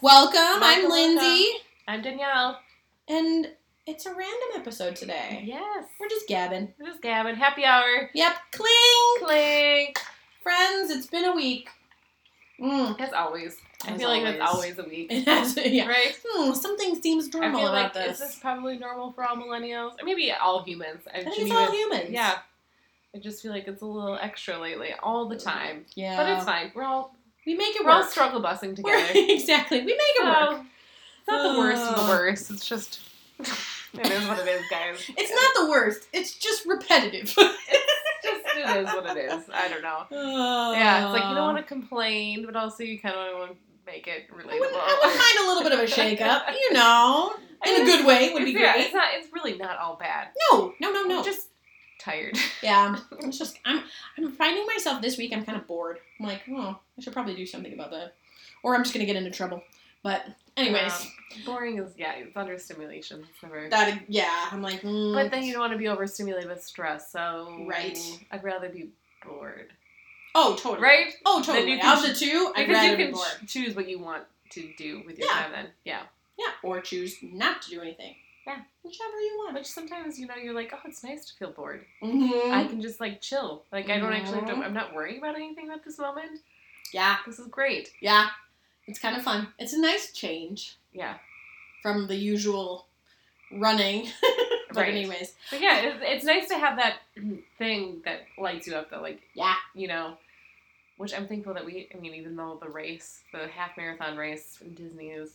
Welcome, I'm Welcome, Lindsay, I'm Danielle. and it's a random episode today. Yes. We're just gabbing. We're just Gavin. Happy hour. Yep, cling! Clink. Friends, it's been a week. Mm. As always. I As feel like that's always. always a week. Yeah. Right? Hmm, something seems I normal feel about like this. this is probably normal for all millennials, or maybe all humans. I, I think it's all humans. Yeah. I just feel like it's a little extra lately, all the time. Yeah. But it's fine. We're all We make it we're all work. struggle busing We're- together. exactly. We make it work. It's not the worst of the Uh. worst. It's just it is what it is, guys. It's not the worst. It's just repetitive. just it is what it is. I don't know. Yeah, it's like you don't want to complain, but also you kind of want to make it relatable. I wouldn't, I wouldn't mind a little bit of a shake up, you know. In a good way would be It's- yeah, great. It's not. It's really not all bad. No, no, no, no. Just tired. yeah, it's just I'm I'm finding myself this week. I'm kind of bored. I'm like, oh, I should probably do something about that, or I'm just gonna get into trouble. But anyways, Um, boring is yeah. It's under stimulation. It's never. that yeah, I'm like, mm, but then you don't want to be overstimulated with stress, so Right. I'd rather be bored, oh, totally, right? Oh, Then totally. you can Of the two, I'd rather you be bored. ch- choose what you want to do with your Yeah. time. Then yeah, Yeah, or choose not to do anything. Yeah. whichever you want. which sometimes you know you're like, oh, it's nice to feel bored. Mm-hmm. I can just like chill. Like I don't actually. Have to, Mhm. I'm not worrying about anything at this moment. yeah, This is great. yeah. It's kind of fun. It's a nice change Yeah. from the usual running. but Right. anyways, But yeah, it's, it's nice to have that thing that lights you up. That like, yeah. you know, which I'm thankful that we. I mean, even though the race, the half marathon race in Disney is,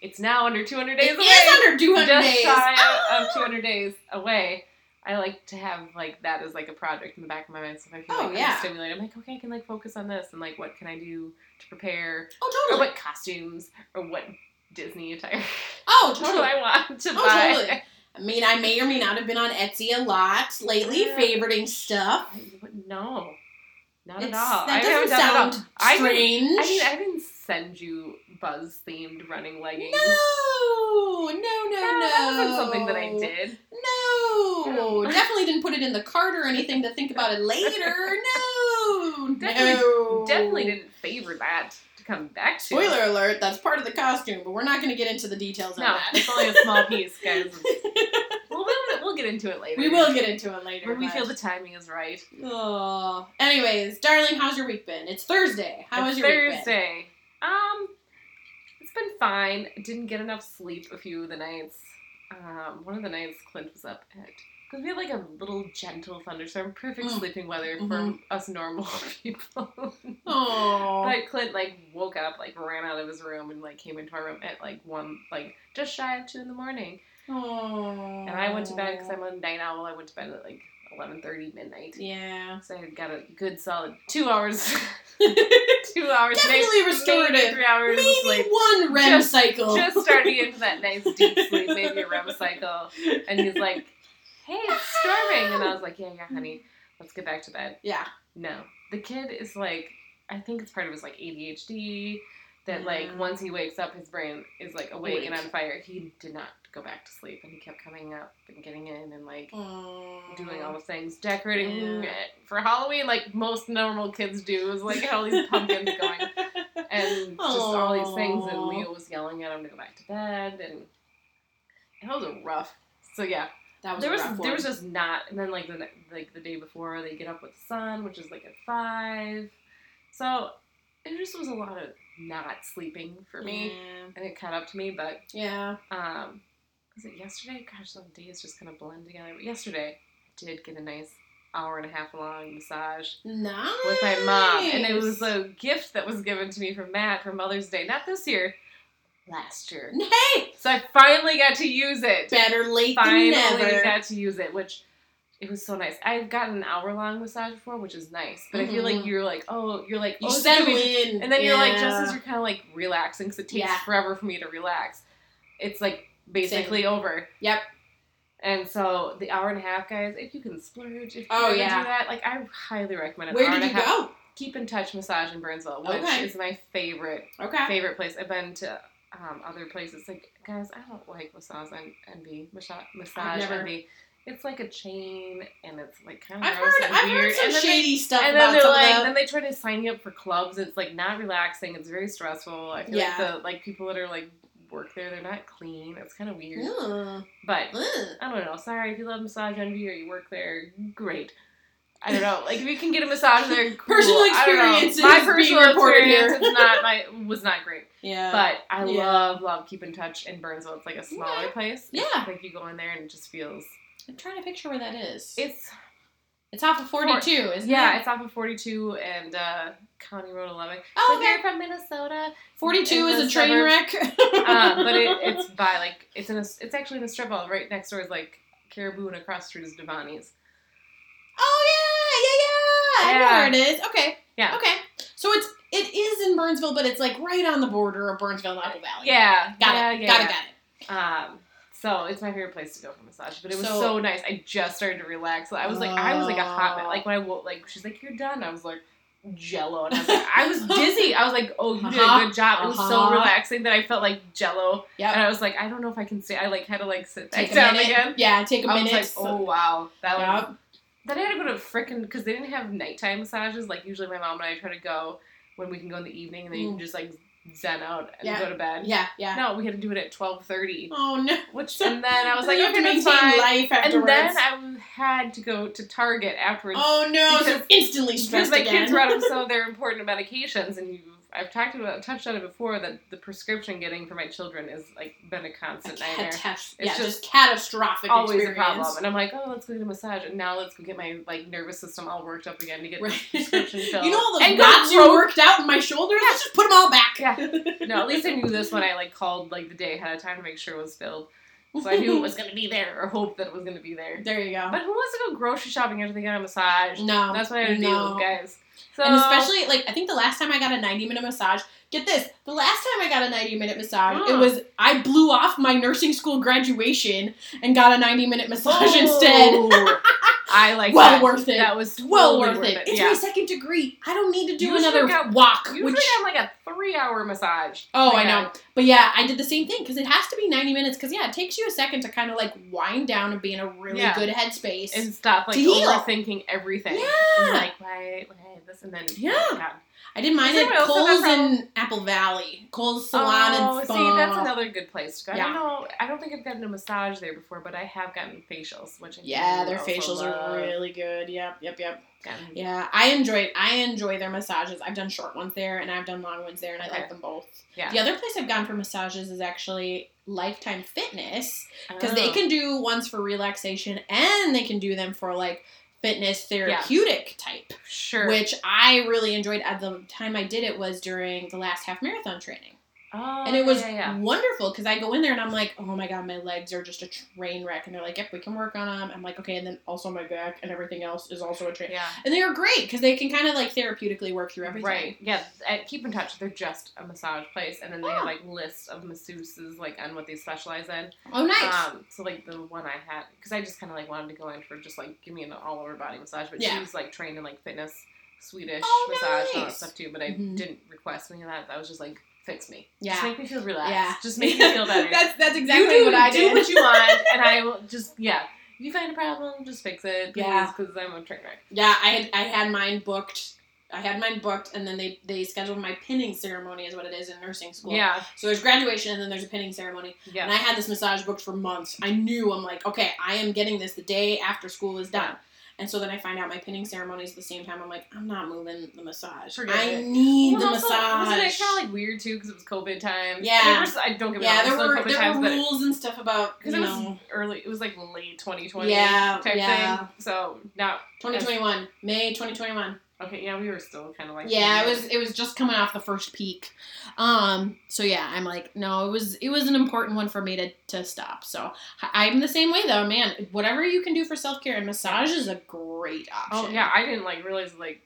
it's now under 200 days It away. is under 200 just days. shy of 200 days away. I like to have like that as like a project in the back of my mind. So if I feel Oh, like yeah. I'm stimulated, I'm like, okay, I can like focus on this and like what can I do to prepare, Oh, or totally. what costumes, or what Disney attire Oh, do totally. I want to Oh, buy. totally. I mean, I may or may not have been on Etsy a lot lately, Yeah. favoriting stuff. I, no, not It's, at all. that doesn't it sound strange. I mean, I didn't send you buzz themed running leggings. no, no, no, Yeah, no. that wasn't something that I did. No, Yeah. Um, definitely didn't put it in the cart or anything to think about it later. No, Definitely- no. Definitely didn't favor that to come back to. Spoiler alert, that's part of the costume, but we're not going to get into the details No, of that. it's only a small piece, guys. We'll, we'll, we'll get into it later. we will get into it later. when we feel the timing is right. Oh. Anyways, darling, how's your week been? It's Thursday. How It's has your week been? Thursday. Um, it's been fine. Didn't get enough sleep a few of the nights. Um, one of the nights Clint was up at because we had like a little gentle thunderstorm, perfect Mm. sleeping weather for us normal people. Oh. But Clint like woke up, like ran out of his room and like came into our room at like one, like just shy of two in the morning. Oh. And I went to bed because I'm a night owl. I went to bed at like eleven thirty midnight. Yeah. So I got a good solid two hours, two hours, Definitely restorative. maybe three hours Maybe sleep. one REM Just- cycle. Just starting into that nice deep sleep, maybe a REM cycle. And he's like, "Hey, it's storming," and I was like, "Yeah, yeah, honey, let's get back to bed." Yeah. No, the kid is like, I think it's part of his like ADHD. That like once he wakes up, his brain is like awake, and on fire. He did not go back to sleep, and he kept coming up and getting in and like doing all the things, decorating Yeah. it for Halloween, like most normal kids do, is like all these pumpkins going, and just all these things. And Leo was yelling at him to go back to bed, and it was a rough. So yeah, That was there was there was just not, and then like the like the day before they get up with the sun, which is like at five, so it just was a lot of not sleeping for me, and it caught up to me, but Yeah. um, was it yesterday? Gosh, some days just kind of blend together. But yesterday, I did get a nice hour and a half long massage Nice. with my mom, and it was a gift that was given to me from Matt for Mother's Day. Not this year, last year. Hey, So I finally got to use it. better late Finally than never. got to use it, which it was so nice. I've gotten an hour long massage before, which is nice. But I feel like Mhm. you're like, oh, you're like, you oh, settle in, and then you're like, just as you're kind of like relaxing, because it takes Yeah. forever for me to relax. It's like basically over. Yep. And so the hour and a half, guys, if you can splurge, if Oh, you yeah. do that, like I highly recommend it. Where did and you half. go? Keep in touch massage in Burnsville, which Okay. is my favorite Okay. favorite place. I've been to um, other places. Like guys, I don't like massage en- envy, massage, massage envy. it's like a chain and it's like kind of I've gross heard and I've weird. heard some and then shady stuff they, and about then they're like, then they try to sign you up for clubs. It's like not relaxing. It's very stressful. I feel Yeah. like the like people that are like work there, they're not clean. It's kind of weird. But. I don't know. Sorry if you love massage envy or you work there. Great. I don't know. Like if you can get a massage there, cool. Personal experiences My personal experience is not my was not great. Yeah. But I Yeah. love love keep in touch in Burnsville. It's like a smaller Yeah. place. Yeah. Like you go in there and it just feels I'm trying to picture where that is. it's It's off of 42, isn't yeah, it? it's off of 42 and uh, County Road 11. Oh, so okay. from Minnesota, 42 in is the a train suburbs. wreck. uh, but it, it's by like it's in a it's actually in a strip mall right next door is like Caribou and across the street is Davanni's. Oh yeah, yeah, yeah. I know where it is. Okay. Yeah. Okay. So it's it is in Burnsville, but it's like right on the border of Burnsville and Apple Valley. Yeah, Got yeah, it. yeah, got yeah. it. Got it. Um, so it's my favorite place to go for massage. But it was So- so, nice. I just started to relax. So I was like, I was like a hot mess. Like when I woke, like she's like, you're done. I was like, Jello, and I was like, I was dizzy. I was like, oh, you did Uh-huh. a good job. It was so Uh-huh. relaxing that I felt like Jello, Yep. and I was like, I don't know if I can stay. I like had to like sit Take down minute. again. Yeah, take a I was minute. like, oh wow, that was. Yep. Then I had to go to frickin' because they didn't have nighttime massages. Like usually my mom and I try to go when we can go in the evening, and then you Mm. can just like zen out and Yeah. go to bed. Yeah, yeah. No, we had to do it at twelve thirty. Oh no. Which and then I was like, you okay, to that's fine. life afterwards. And then I had to go to Target afterwards oh no, so because- instantly because my again. kids were out of some of their important medications, and you, I've talked about touched on it before that the prescription getting for my children has like been a A constant nightmare. catas- It's yeah, just, just catastrophic Always experience. a problem, and I'm like, oh, let's go get a massage, and now let's go get my like nervous system all worked up again to get Right. the prescription filled. You know all those knots you worked out in my shoulders? Let's just put them all back. Yeah. No, at least I knew this when I like called like the day ahead of time to make sure it was filled, so I knew it was gonna be there or hoped that it was gonna be there. There you go. But who wants to go grocery shopping after they get a massage? no. That's what I had to no. do, guys. So And especially like I think the last time I got a 90 minute massage, get this, the last time I got a 90 minute massage, it was I blew off my nursing school graduation and got a 90 minute massage Oh, instead. I like well that. worth it. That was well totally worth it. It's yeah. my second degree. I don't need to do another got- walk. You which, usually have like a three-hour massage. oh, Like I know. But yeah, I did the same thing because it has to be 90 minutes because yeah, it takes you a second to kind of like wind down and be in a really Yeah. good headspace. and stop like overthinking everything. Yeah. And like, why, why this, and then Yeah. God. I did mine Is at Cole's also that Kohl's problem? in Apple Valley. Cole's Salon oh, and Spa. see, that's another good place to go. I Yeah. don't know. I don't think I've gotten a massage there before, but I have gotten facials, which I Yeah, their facials love. are really good. Yep, yep, yep. Gotten- Yeah, I enjoy I enjoy their massages. I've done short ones there and I've done long ones there and I Okay. like them both. Yeah. The other place I've gone for massages is actually Lifetime Fitness because they Oh. can do ones for relaxation and they can do them for like fitness therapeutic type, sure. which I really enjoyed. At the time I did it was during the last half marathon training. Oh, and it was yeah, yeah, wonderful because I go in there and I'm like, oh my god, my legs are just a train wreck, and they're like, yep, we can work on them. I'm like, okay, and then also my back and everything else is also a train. Yeah. And they are great because they can kind of like therapeutically work through everything. Right. Yeah. At Keep in Touch, they're just a massage place, and then they Oh. have like lists of masseuses like on what they specialize in. Oh, nice. Um, so like the one I had, because I just kind of like wanted to go in for just like give me an all over body massage, but Yeah. she was like trained in like fitness, Swedish Oh, massage, and all that stuff too. But I Mhm. didn't request any of that. I was just like, fix me. Yeah. Just make me feel relaxed. yeah. Just make me feel better. that's that's exactly do, what I do did. what you want, and I will just yeah. If you find a problem, just fix it. Please, Yeah. Because I'm a train wreck. yeah, I had I had mine booked. I had mine booked, and then they they scheduled my pinning ceremony, is what it is in nursing school. Yeah. So there's graduation, and then there's a pinning ceremony. Yeah. And I had this massage booked for months. I knew I'm like, okay, I am getting this the day after school is done. And so then I find out my pinning ceremony is the same time. I'm like, I'm not moving the massage. Forget I it. need Well, the also, massage. Wasn't it kind of like weird too because it was COVID times? Yeah. There was, I don't get yeah, wrong. there were COVID there times, were but rules and stuff about you because it was know early. It was like late 2020. Yeah, type yeah. thing. So now, 2021 May 2021. Okay, yeah, we were still kind of like Yeah, it was it was just coming off the first peak. Um, so yeah, I'm like, no, it was it was an important one for me to to stop. So I'm the same way though, man. Whatever you can do for self care and massage is a great option. Oh yeah, I didn't like realize like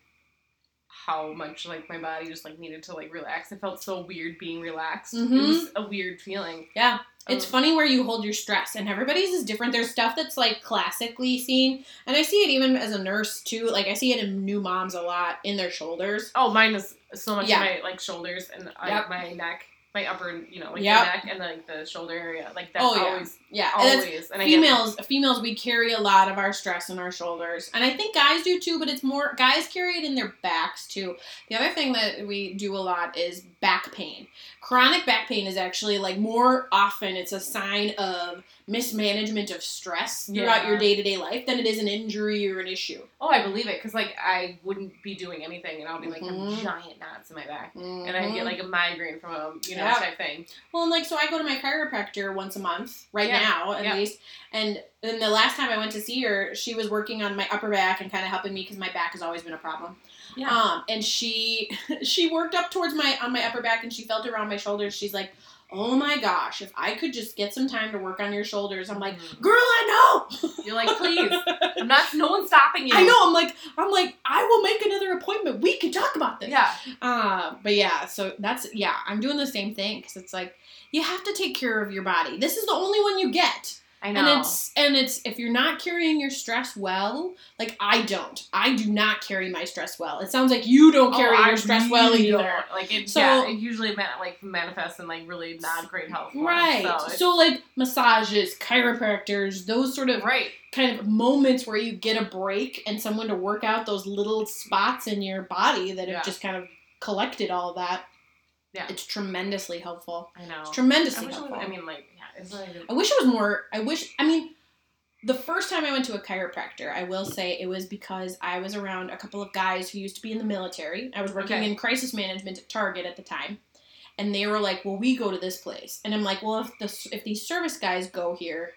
how much like my body just like needed to like relax. It felt so weird being relaxed. It Mhm. was a weird feeling. Yeah. It's Um, funny where you hold your stress, and everybody's is different. There's stuff that's like classically seen, and I see it even as a nurse too. Like I see it in new moms a lot in their shoulders. Oh, mine is so much Yeah. in my like shoulders and uh, Yep. my neck. My upper, you know, like Yep. the neck and like the shoulder area. Like that's Oh, yeah. always, Yeah, always. And I get- females females we carry a lot of our stress in our shoulders and i think guys do too but it's more guys carry it in their backs too the other thing that we do a lot is back pain chronic back pain is actually like more often it's a sign of mismanagement of stress throughout Yeah. your day-to-day life than it is an injury or an issue Oh, I believe it because like I wouldn't be doing anything, and I'll be like Mhm. giant knots in my back, and I get like a migraine from a you know Yeah. type thing. Well, and like, so I go to my chiropractor once a month, right Yeah, now at least. And then the last time I went to see her, she was working on my upper back and kind of helping me because my back has always been a problem. Yeah. Um, and she she worked up towards my on my upper back and she felt around my shoulders. She's like, "Oh my gosh, if I could just get some time to work on your shoulders." I'm like, Mhm. "Girl, I know." You're like, please, I'm not. No one's stopping you. I know. I'm like, I'm like, I will make another appointment. We can talk about this. Yeah. Uh, but yeah, so that's yeah, I'm doing the same thing because it's like you have to take care of your body. This is the only one you get, I know. and it's and it's if you're not carrying your stress well, like I don't, I do not carry my stress well. It sounds like you don't Oh, carry I your stress well either. don't. Like it, So- yeah, it usually man, like manifests in like really not great health. forms, Right. So, So, like massages, chiropractors, those sort of right. kind of moments where you get a break and someone to work out those little spots in your body that have Yeah. just kind of collected all that. Yeah. It's tremendously helpful. I know. It's tremendously it helpful. I mean, like, it's like. I wish it was more. I wish. I mean, the first time I went to a chiropractor, I will say it was because I was around a couple of guys who used to be in the military. I was working Okay. in crisis management at Target at the time, and they were like, "Well, we go to this place," and I'm like, "Well, if the if these service guys go here."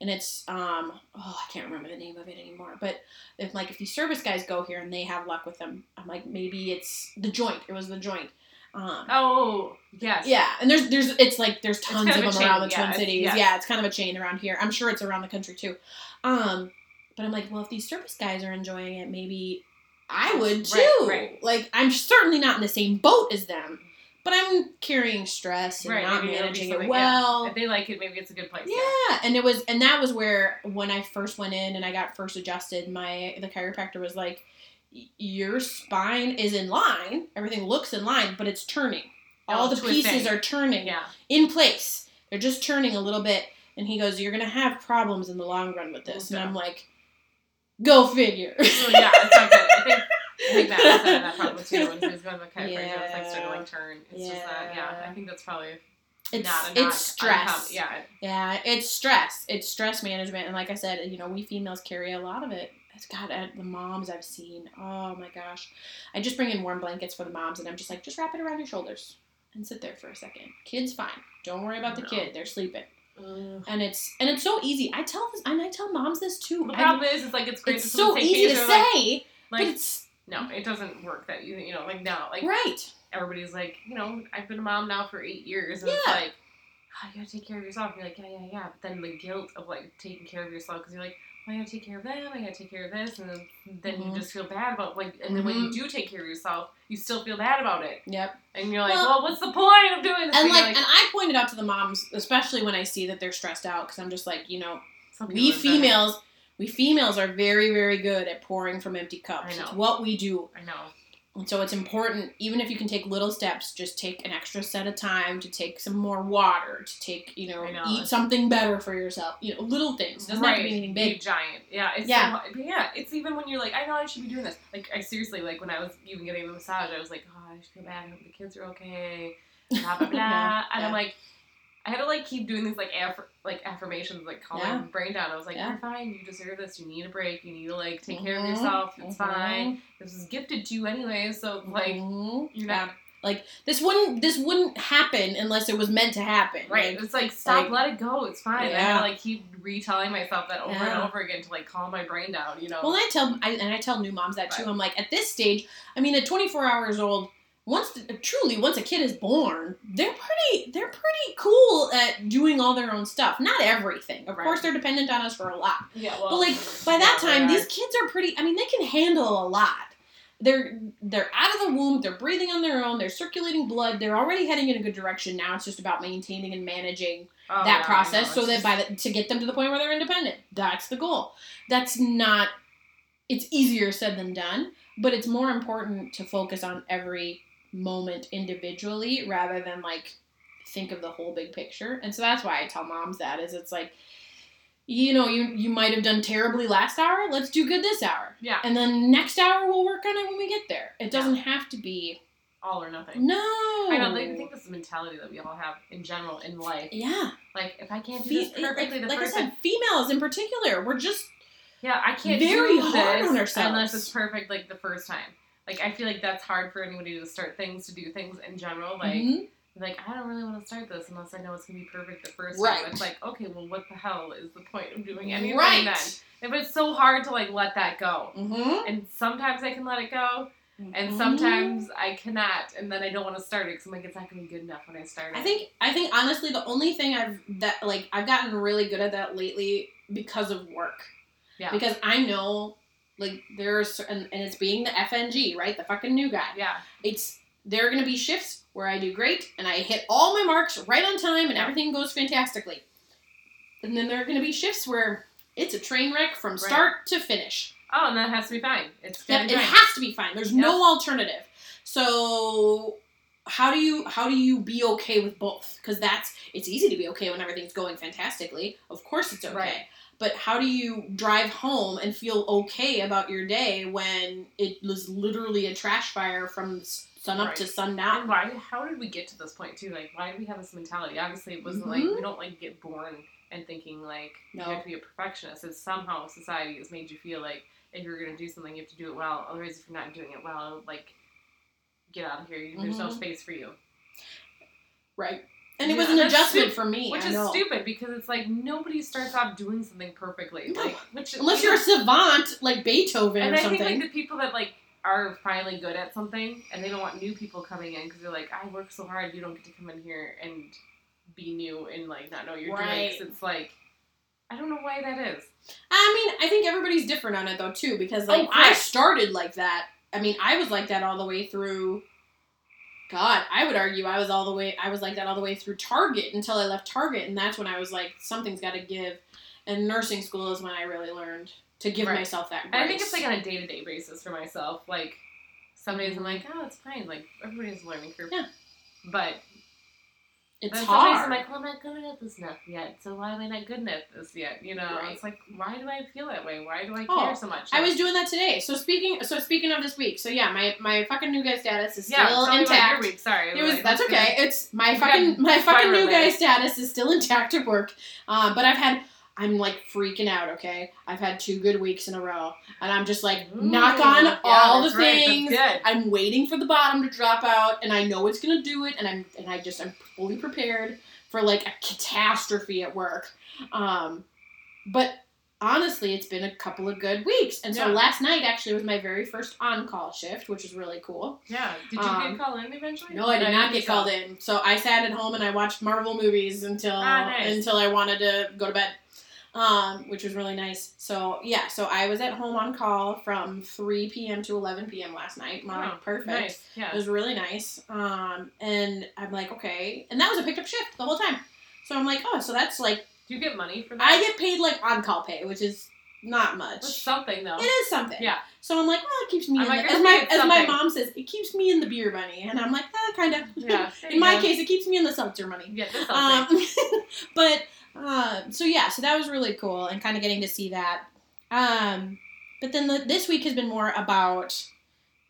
And it's um oh I can't remember the name of it anymore. But if like if these service guys go here and they have luck with them, I'm like maybe it's the joint. It was the joint. Um, Oh yes. yeah, and there's there's it's like there's tons of of them around the chain, Twin Cities. yes. Yeah, it's kind of a chain around here. I'm sure it's around the country too. Um, but I'm like, well, if these service guys are enjoying it, maybe I would too. Right, right. Like, I'm certainly not in the same boat as them, but I'm carrying stress and Right, not managing it well. If they like it, maybe it's a good place. Yeah, and it was, and that was where when I first went in and I got first adjusted, my the chiropractor was like, "Y- "Your spine is in line. Everything looks in line, but it's turning. All Oh, the twisting. pieces are turning Yeah. in place. They're just turning a little bit." And he goes, "You're gonna have problems in the long run with this." And I'm like, "Go figure." So, yeah, it's not good. I think I think that was that problem too when he was going to the chiropractor. Was like to turn. It's just that. Yeah, Yeah. I think that's probably it's not a not it's stress. uncom- yeah. Yeah, it's stress. It's stress management, and like I said, you know, we females carry a lot of it. God, uh, the moms I've seen. Oh my gosh, I just bring in warm blankets for the moms, and I'm just like, just wrap it around your shoulders and sit there for a second. Kid's fine. Don't worry about the No. kid. They're sleeping, Ugh. and it's and it's so easy. I tell this, and I tell moms this too. The I- problem is, it's like it's great. To sleep. It's so easy to like- say, Like, but it's no, it doesn't work. That you you know like now like right. everybody's like you know I've been a mom now for eight years and it's like oh, you gotta take care of yourself. And you're like yeah yeah yeah. But then the guilt of like taking care of yourself because you're like I gotta take care of them. I gotta take care of this, and then, then Mhm. you just feel bad about like. And then when you do take care of yourself, you still feel bad about it, Yep. and you're like, Well- well, what's the point of doing this? And you're like, and I pointed out to the moms, especially when I see that they're stressed out, because I'm just like, you know, we done females we females are very very good at pouring from empty cups I know. it's what we do I know. And so it's important even if you can take little steps just take an extra set of time to take some more water to take you know, know. eat something better for yourself you know little things it doesn't have to be anything big giant. Yeah, it's Yeah. So, yeah, it's even when you're like, I know I should be doing this. Like, I seriously, like, when I was even getting the massage, I was like, oh, I feel bad. I hope the kids are okay. Blah blah blah. Yeah, and I'm like, I had to like keep doing these like aff- like affirmations, like calm Yeah. my brain down. I was like, Yeah. you're fine. You deserve this. You need a break. You need to like take care of Mhm, yourself. It's mhm, fine. This is gifted to you anyway. So like, mhm. you're yeah not like this wouldn't this wouldn't happen unless it was meant to happen right. Like, it's like stop, like- let it go. It's fine. Yeah. I Yeah. had to like keep retelling myself that over and over again to like calm my brain down. You know. Well, I tell I, and I tell new moms that too. Right. I'm like, at this stage, I mean, at 24 hours old, once truly once a kid is born, they're pretty they're pretty cool at doing all their own stuff. Not everything, of Right. course, they're dependent on us for a lot. yeah. Well. But like by that yeah, time, these kids are pretty. I mean, they can handle a lot. They're they're out of the womb. They're breathing on their own. They're circulating blood. They're already heading in a good direction. Now it's just about maintaining and managing Oh, that yeah, process so that by the, to get them to the point where they're independent that's the goal that's not it's easier said than done but it's more important to focus on every moment individually rather than like think of the whole big picture. And so that's why I tell moms that is it's like you know, you you might have done terribly last hour. Let's do good this hour. Yeah. And then next hour we'll work on it when we get there. It doesn't have to be All or nothing. no. I know. I think this is a mentality that we all have in general in life. Yeah. Like, if I can't do Fe- this perfectly like, the like I first said, time, females in particular, we're just yeah, I can't very do hard this on ourselves. unless it's perfect like the first time. Like, I feel like that's hard for anybody to start things, to do things in general. Like, Mhm. like I don't really want to start this unless I know it's gonna be perfect the first Right. time. It's like, okay, well, what the hell is the point of doing anything Right. then? If it's so hard to like let that go, Mhm. and sometimes I can let it go, and Mhm. sometimes I cannot, and then I don't want to start it because I'm like, it's not gonna be good enough when I start it. I think I think honestly the only thing I've that like I've gotten really good at that lately because of work. Yeah. Because I know like there's and, and it's being the FNG, right? The fucking new guy. yeah, It's there are gonna be shifts where I do great and I hit all my marks right on time and everything goes fantastically. And then there are gonna be shifts where it's a train wreck from Right. start to finish. Oh, and that has to be fine. It's Yep, it fine. has to be fine. There's no alternative. So how do you how do you be okay with both? Because that's it's easy to be okay when everything's going fantastically. Of course it's okay. Right. But how do you drive home and feel okay about your day when it was literally a trash fire from sun up to sun down? And why? How did we get to this point too? Like, why do we have this mentality? Obviously, it wasn't like Mhm. we don't like get born and thinking like No. you have to be a perfectionist. It's somehow society has made you feel like if you're gonna do something, you have to do it well. Otherwise, if you're not doing it well, like get out of here. There's no Mhm. space for you. Right. And it Yeah, was an adjustment for me. Which I is know. stupid because it's like nobody starts off doing something perfectly. No. Like which Unless you you're a savant like Beethoven and or I something. think like the people that like are finally good at something and they don't want new people coming in because they're like, I work so hard, you don't get to come in here and be new and like not know what you're doing. Right. 'Cause it's like, I don't know why that is. I mean, I think everybody's different on it though too, because oh, like Oh, I started like that. I mean, I was like that all the way through. God, I would argue I was all the way. I was like that all the way through Target until I left Target, and that's when I was like, something's got to give. And nursing school is when I really learned to give Right. myself that. And I think it's like on a day to day basis for myself. Like some days I'm like, oh, it's fine. Like everybody's a learning curve. Yeah. But it's days hard. I'm like, well, I'm not good at this enough yet. So why am I not good at this yet? You know, Right. it's like, why do I feel that way? Why do I Oh, care so much? I was doing that today. So speaking, so speaking of this week, so yeah, my my fucking new guy status is yeah, still tell me about intact. week. Sorry, It was like, that's okay. gonna- It's my fucking my fucking new guy status is still intact at work. Um, but I've had I'm like freaking out. Okay, I've had two good weeks in a row, and I'm just like knock on yeah, all the right, things. I'm waiting for the bottom to drop out, and I know it's gonna do it, and I'm and I just I'm fully prepared for like a catastrophe at work. Um, but honestly, it's been a couple of good weeks, and so Yeah. last night actually was my very first on-call shift, which is really cool. Yeah. Did you Um, get called in eventually? No, I did not get called in. So I sat at home and I watched Marvel movies until Ah, nice. until I wanted to go to bed, um, which was really nice. So yeah, so I was at home on call from 3 p.m. to 11 p.m. last night. I'm Oh, perfect. Nice. Yeah. It was really nice. Um, and I'm like, okay, and that was a picked up shift the whole time. So I'm like, oh, so that's like Do you get money for that? I get paid like on call pay, which is not much. That's something though. It is something. Yeah. So I'm like, well, it keeps me I'm in like, the, as my as it's my mom says, it keeps me in the beer money, and I'm like, ah, kind of. Yeah. in my go. case, it keeps me in the seltzer money. Yeah, that's something. Um, but uh, so yeah, so that was really cool, and kind of getting to see that. Um, but then the, this week has been more about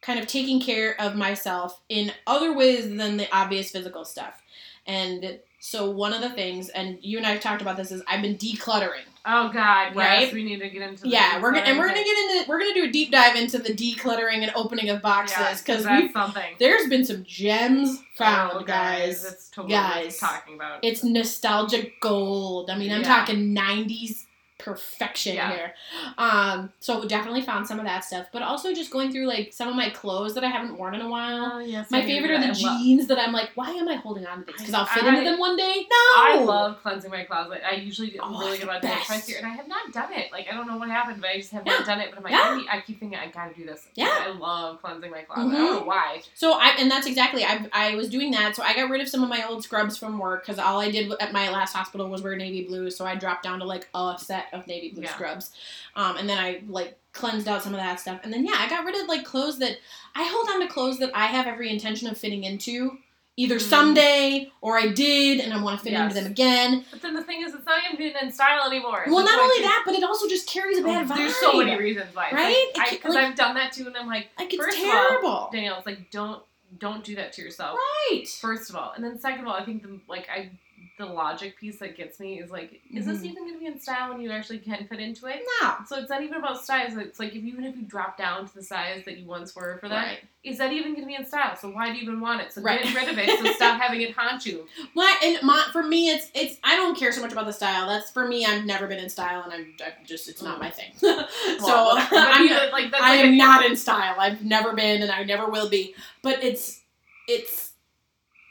kind of taking care of myself in other ways than the obvious physical stuff. And so one of the things, and you and I have talked about this, is I've been decluttering. oh God. Right? Yes, we need to get into. Yeah, we're gonna and we're gonna get into we're gonna do a deep dive into the decluttering and opening of boxes because we something. there's been some gems oh, found, Oh, guys. That's totally Guys. talking about. It's nostalgic gold. I mean, I'm Yeah. talking '90s perfection Yeah. here. Um, so definitely found some of that stuff, but also just going through like some of my clothes that I haven't worn in a while. Oh, yes, My I favorite are the. I jeans that I'm like, why am I holding on to these? Because I'll fit I- into them one day. No, I love cleansing my closet. I usually do, Oh, really good about doing it twice a year, and I have not done it. Like I don't know what happened, but I just have Yeah. not done it. But I'm like, Yeah. I, I keep thinking I gotta do this. Yeah. I love cleansing my closet. I Mhm. don't know why. So I and that's exactly I I was doing that. So I got rid of some of my old scrubs from work because all I did at my last hospital was wear navy blue. So I dropped down to like a set of navy blue Yeah. scrubs, um, and then I like cleansed out some of that stuff. And then yeah, I got rid of like clothes that I hold on to clothes that I have every intention of fitting into either Mm. someday or I did and I want to fit Yes. into them again. But then the thing is, it's not even in style anymore. Well, It's not only that, but it also just carries a bad vibe. Oh, There's so many reasons why, Right? Like, It ca- Because like- I've done that too, and I'm like, Like it's First of all, terrible. Danielle, it's like don't don't do that to yourself. right. First of all, and then second of all, I think the like I the logic piece that gets me is like, is this Mhm. even going to be in style when you actually can fit into it? No. So it's not even about size. It's like if even if you drop down to the size that you once were for that, Right. is that even going to be in style? So why do you even want it? So Right. get rid of it. So stop having it haunt you. Why? And my, for me, it's it's. I don't care so much about the style. That's for me. I've never been in style, and I'm, I'm just it's not my thing. so Well. I'm like that's I like am not in style. I've never been, and I never will be. But it's it's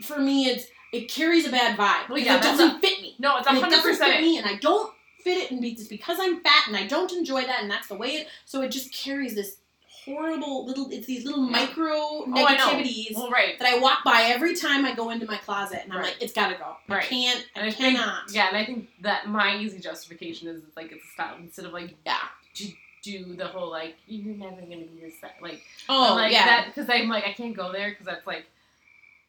for me. It's it carries a bad vibe. Well, yeah, it doesn't fit me. No, it's a And it doesn't fit me, and I don't fit it, and be- it's because I'm fat, and I don't enjoy that, and that's the way it. So it just carries this horrible little. It's these little Yeah. micro Oh, I Well, right. that I walk by every time I go into my closet, and I'm Right. like, it's gotta go. Right. I can't. I, And I think, cannot. yeah, and I think that my easy justification is it's like it's a style instead of like Yeah. to do the whole like you're never gonna be this like Oh I'm like yeah. that because I'm like I can't go there because that's like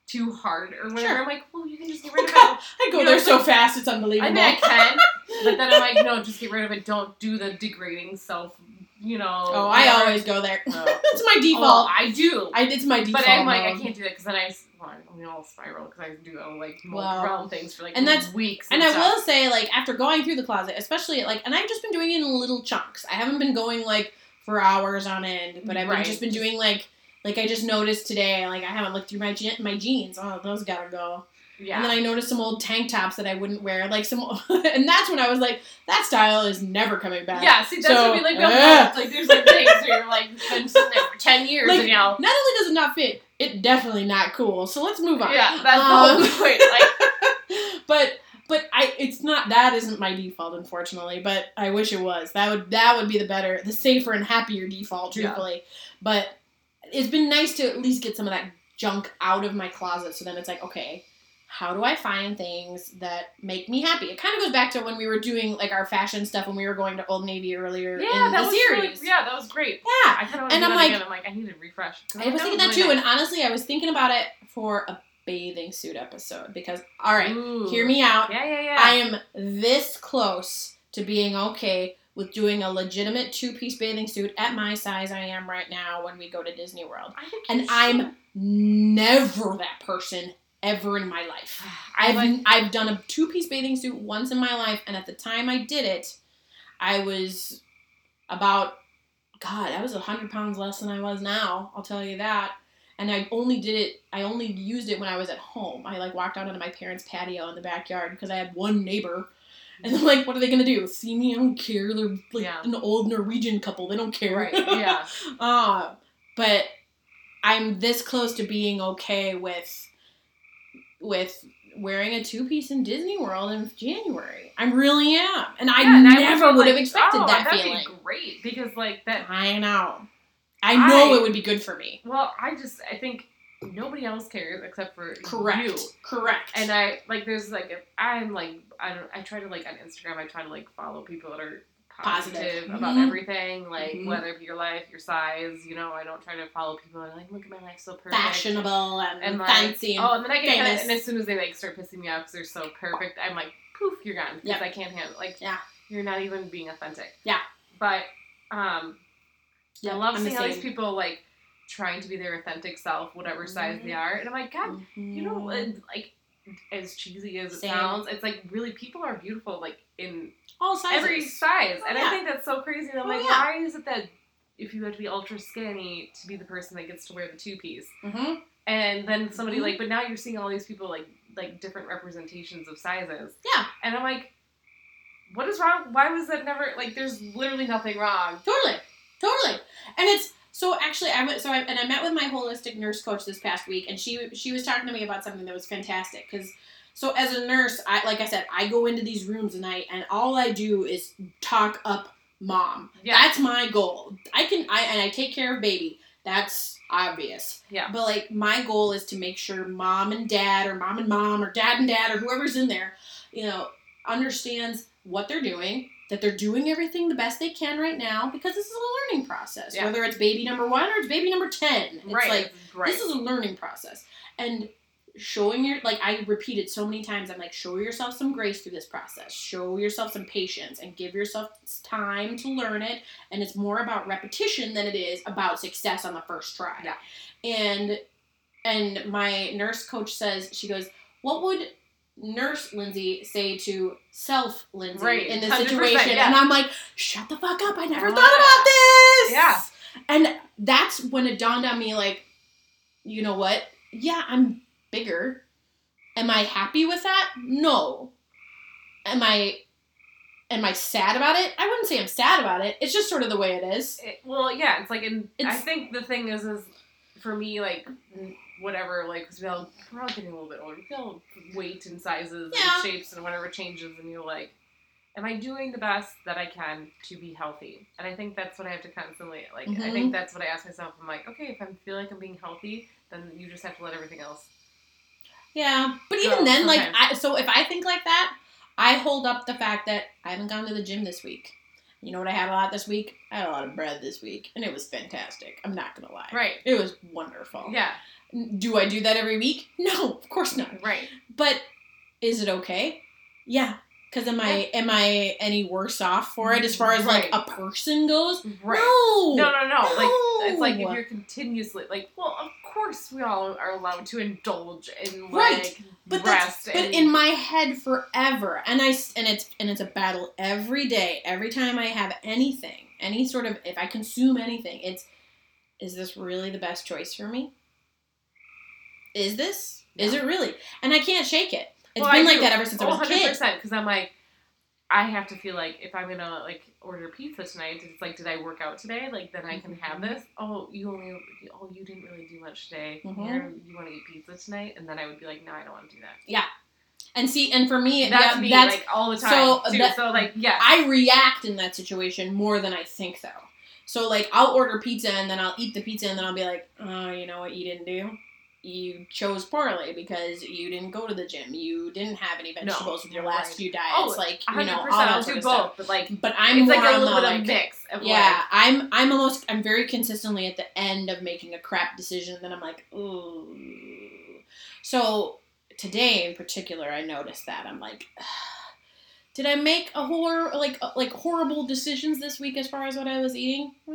too hard or whatever. Sure. I'm like, well, you can just get rid of it. I go you know, there so like- fast, it's unbelievable. I mean, I can, but then I'm like, no, just get rid of it. Don't do the degrading self. You know. oh, I whatever. always go there. Oh. it's my default. Well, I do. I it's my default. but I'm like, I can't do that because then I, well, I mean, I'll spiral because I do uh, like Well, realm things for like and that's- weeks. And I stuff. will say, like, after going through the closet, especially like, and I've just been doing it in little chunks. I haven't been going like for hours on end, but I've been just been doing like, like I just noticed today, like I haven't looked through my je- my jeans. Oh, those gotta go. Yeah. And then I noticed some old tank tops that I wouldn't wear, like some, and that's when I was like, that style is never coming back. Yeah, see, that's So, what we like. ugh. like, there's like things where you're like been sitting there for ten years, Like, and you know, Not only does it not fit, it definitely not cool. So let's move on. yeah, that's Um, the whole point. Like, but but I it's not that isn't my default unfortunately, but I wish it was. That would that would be the better, the safer and happier default, Yeah. truthfully. But it's been nice to at least get some of that junk out of my closet so then it's like, okay, how do I find things that make me happy? It kind of goes back to when we were doing like our fashion stuff when we were going to Old Navy earlier yeah, in that the was series. really, yeah, that was great. Yeah. I kind of And I'm like- again. I'm like, I need to refresh. I was thinking that too, really and honestly, I was thinking about it for a bathing suit episode because, all right. Ooh. hear me out. Yeah, yeah, yeah. I am this close to being okay with doing a legitimate two piece bathing suit at my size I am right now when we go to Disney World. And I'm never that person ever in my life. I've like. I've done a two piece bathing suit once in my life, and at the time I did it, I was about God, I was hundred pounds less than I was now. I'll tell you that. And I only did it. I only used it when I was at home. I like walked out onto my parents' patio in the backyard because I had one neighbor. And they're like, what are they gonna do? See me? I don't care. They're like Yeah. an old Norwegian couple. They don't care. Right. Yeah. Uh, but I'm this close to being okay with with wearing a two piece in Disney World in January. I really am, and I Yeah, and never be would have like, expected oh, that feeling. Be great because like that. I know. I know I- it would be good for me. Well, I just I think nobody else cares except for Correct. you. Correct. And I like there's like if I'm like I don't I try to like on Instagram I try to like follow people that are positive, Positive. about Mhm. everything like Mhm. whether it be your life your size you know I don't try to follow people that are like look at my life so perfect fashionable and, and like fancy and oh and then I get kinda, and as soon as they like start pissing me off because they're so perfect I'm like poof you're gone because Yep. I can't handle like Yeah. you're not even being authentic Yeah. but um Yep, I love I'm seeing all these people like trying to be their authentic self whatever size they Mhm. are and I'm like God you know, Mhm. and, like as cheesy as it Same. sounds, it's like really people are beautiful like in all sizes. every size, Oh, and yeah. I think that's so crazy. And I'm Oh, like, yeah. why is it that if you have to be ultra skinny to be the person that gets to wear the two piece, hmm and then somebody Mhm. like, but now you're seeing all these people like like different representations of sizes, Yeah. and I'm like, what is wrong? Why was that never like? There's literally nothing wrong. Totally, totally. And it's so actually I went so I and I met with my holistic nurse coach this past week, and she she was talking to me about something that was fantastic because. So as a nurse, I like I said, I go into these rooms and I and all I do is talk up mom. Yeah. That's my goal. I can I and I take care of baby. That's obvious. Yeah. But like my goal is to make sure mom and dad or mom and mom or dad and dad or whoever's in there, you know, understands what they're doing, that they're doing everything the best they can right now because this is a learning process. Yeah. Whether it's baby number 1 or it's baby number 10. It's right. like right. this is a learning process. And showing your like I repeated so many times. I'm like, show yourself some grace through this process. Show yourself some patience and give yourself time to learn it. And it's more about repetition than it is about success on the first try. Yeah. And and my nurse coach says she goes, what would nurse Lindsay say to self Lindsay Right, in this 100%, situation? yeah. And I'm like, shut the fuck up. I never Ah. thought about this. Yeah. And that's when it dawned on me like, you know what? Yeah, I'm bigger. Am I happy with that? No. Am I am I sad about it? I wouldn't say I'm sad about it. It's just sort of the way it is. It, well, yeah, it's like, in, I think the thing is, is for me, like, whatever, like, because we all, we're all getting a little bit older. We feel weight and sizes Yeah. and shapes and whatever changes, and you're like, am I doing the best that I can to be healthy? And I think that's what I have to constantly, like, I Mhm. think that's what I ask myself. I'm like, okay, if I feel like I'm being healthy, then you just have to let everything else. Yeah. But even then, like. I so if I think like that, I hold up the fact that I haven't gone to the gym this week. You know what I had a lot this week? I had a lot of bread this week, and it was fantastic. I'm not gonna lie. Right. It was wonderful. Yeah. Do I do that every week? No, of course not. Right. But is it okay? Yeah. Cause am I am I any worse off for it as far as like a person goes? Right. No. No, no, no. Like it's like if you're continuously like, well, of course we all are allowed to indulge and Right. But rest. that's but and, in my head forever, and I and it's and it's a battle every day. Every time I have anything, any sort of if I consume anything, it's is this really the best choice for me? Is this? Is it really? And I can't shake it. It's Well, been I like do. that ever since I was a kid. Because I'm like, I have to feel like if I'm gonna like order pizza tonight, it's like, did I work out today? Like then I can have Mhm. this. Oh, you only, oh, you didn't really do much today. Mhm. You want to eat pizza tonight? And then I would be like, no, I don't want to do that. Yeah. And see, and for me, That's yeah, me, that's like all the time. so that- so like, yeah, I react in that situation more than I think though. So like I'll order pizza and then I'll eat the pizza and then I'll be like, oh, you know what you didn't do? You chose poorly because you didn't go to the gym. You didn't have any No, vegetables with your right. last few diets. Oh, like you know all that I'll sort do of both, stuff. but like, But I'm it's like a little the, bit like, of mix of yeah, I'm I'm almost I'm very consistently at the end of making a crap decision. Then I'm like, ooh. So today in particular, I noticed that I'm like, did I make a hor like uh, like horrible decisions this week as far as what I was eating? Uh,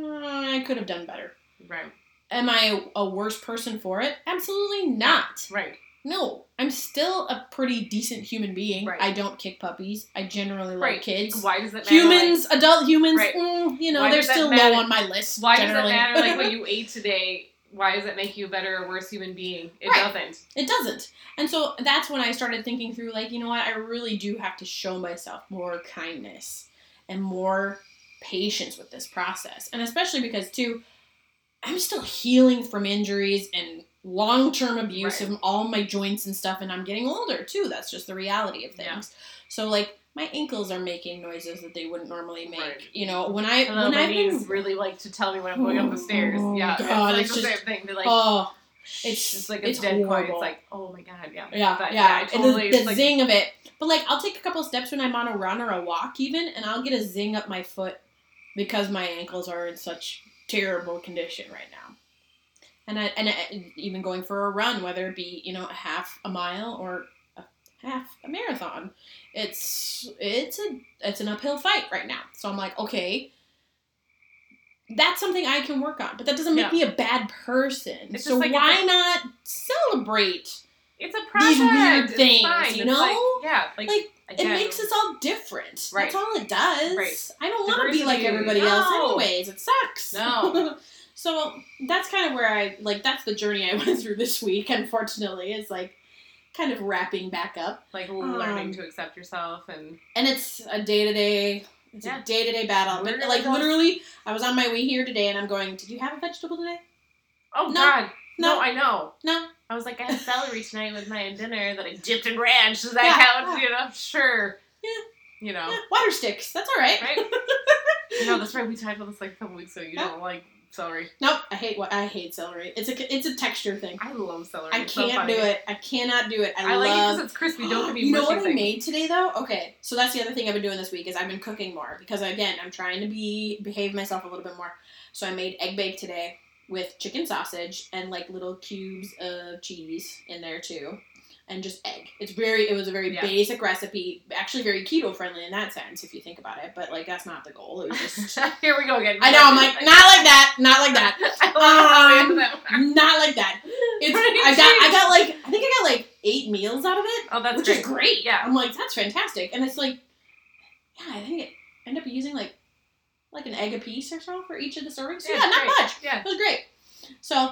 I could have done better. right, Am I a worse person for it? Absolutely not. right, No, I'm still a pretty decent human being. Right. I don't kick puppies. I generally right. like kids. Why does it matter? like- Humans, adult humans, Right. mm, you know, Why they're still matter? low on my list. Why generally. does it matter like what you ate today? Why does it make you a better or worse human being? It doesn't. it doesn't. And so that's when I started thinking through, like, you know what? I really do have to show myself more kindness and more patience with this process. And especially because, too, I'm still healing from injuries and long term abuse Right. of all my joints and stuff, and I'm getting older, too. That's just the reality of things. Yeah. So, like, my ankles are making noises that they wouldn't normally make. Right. You know, when I Hello, when I've been really like to tell me when I'm going up the stairs. Oh, Yeah, God, it's it's the just- same thing. They're like, oh it's just like a it's dead quiet. It's like, oh my god, yeah, Yeah, But, yeah. I and totally. the, the like, zing of it. But like, I'll take a couple steps when I'm on a run or a walk, even, and I'll get a zing up my foot because my ankles are in such terrible condition right now. And I, and I, even going for a run, whether it be you know a half a mile or a half a marathon, it's it's a it's an uphill fight right now. So I'm like, okay. That's something I can work on, but that doesn't make Yeah. me a bad person. It's so like why a- not celebrate it's a project. these weird It's things, fine. you It's like- know? yeah, like, Like, again, it makes us all different. Right. That's all it does. Right. I don't want to be like everybody else, No. anyways. It sucks. No. so that's kind of where I like. That's the journey I went through this week. Unfortunately, is like kind of wrapping back up, like learning um, to accept yourself and and it's a day to day. It's Yeah. a day to day battle. Literally like literally, I was on my way here today, and I'm going. Did you have a vegetable today? oh No. god, No. no, I know. No. I was like, I had celery tonight with my dinner that I dipped in ranch. Does that Yeah, count? You know, sure. Yeah. You know, Eh, water sticks. That's all right. right? no, that's right. We talked about this like a couple weeks ago. You Yeah. don't like celery. Nope. I hate what I hate celery. It's a it's a texture thing. I love celery. I It's can't funny. do it. I cannot do it. I, I, like it because it's crispy. Don't give me you know what I made today though? Okay, so that's the other thing I've been doing this week is I've been cooking more because again I'm trying to be behave myself a little bit more. So I made egg bake today with chicken sausage and like little cubes of cheese in there too. and just egg. It's very it was a very Yeah. basic recipe, actually very keto friendly in that sense if you think about it. But like that's not the goal. It was just Here we go again. I know. I'm like not like that, not like that, I Um, that not like that. It's What did you I got I got like I think I got like eight meals out of it, Oh, that's which great. is great. Yeah. I'm like that's fantastic, and it's like yeah, I think it ended up using like like an egg a piece or so for each of the servings. Yeah, yeah, not great. much. Yeah. It was great. So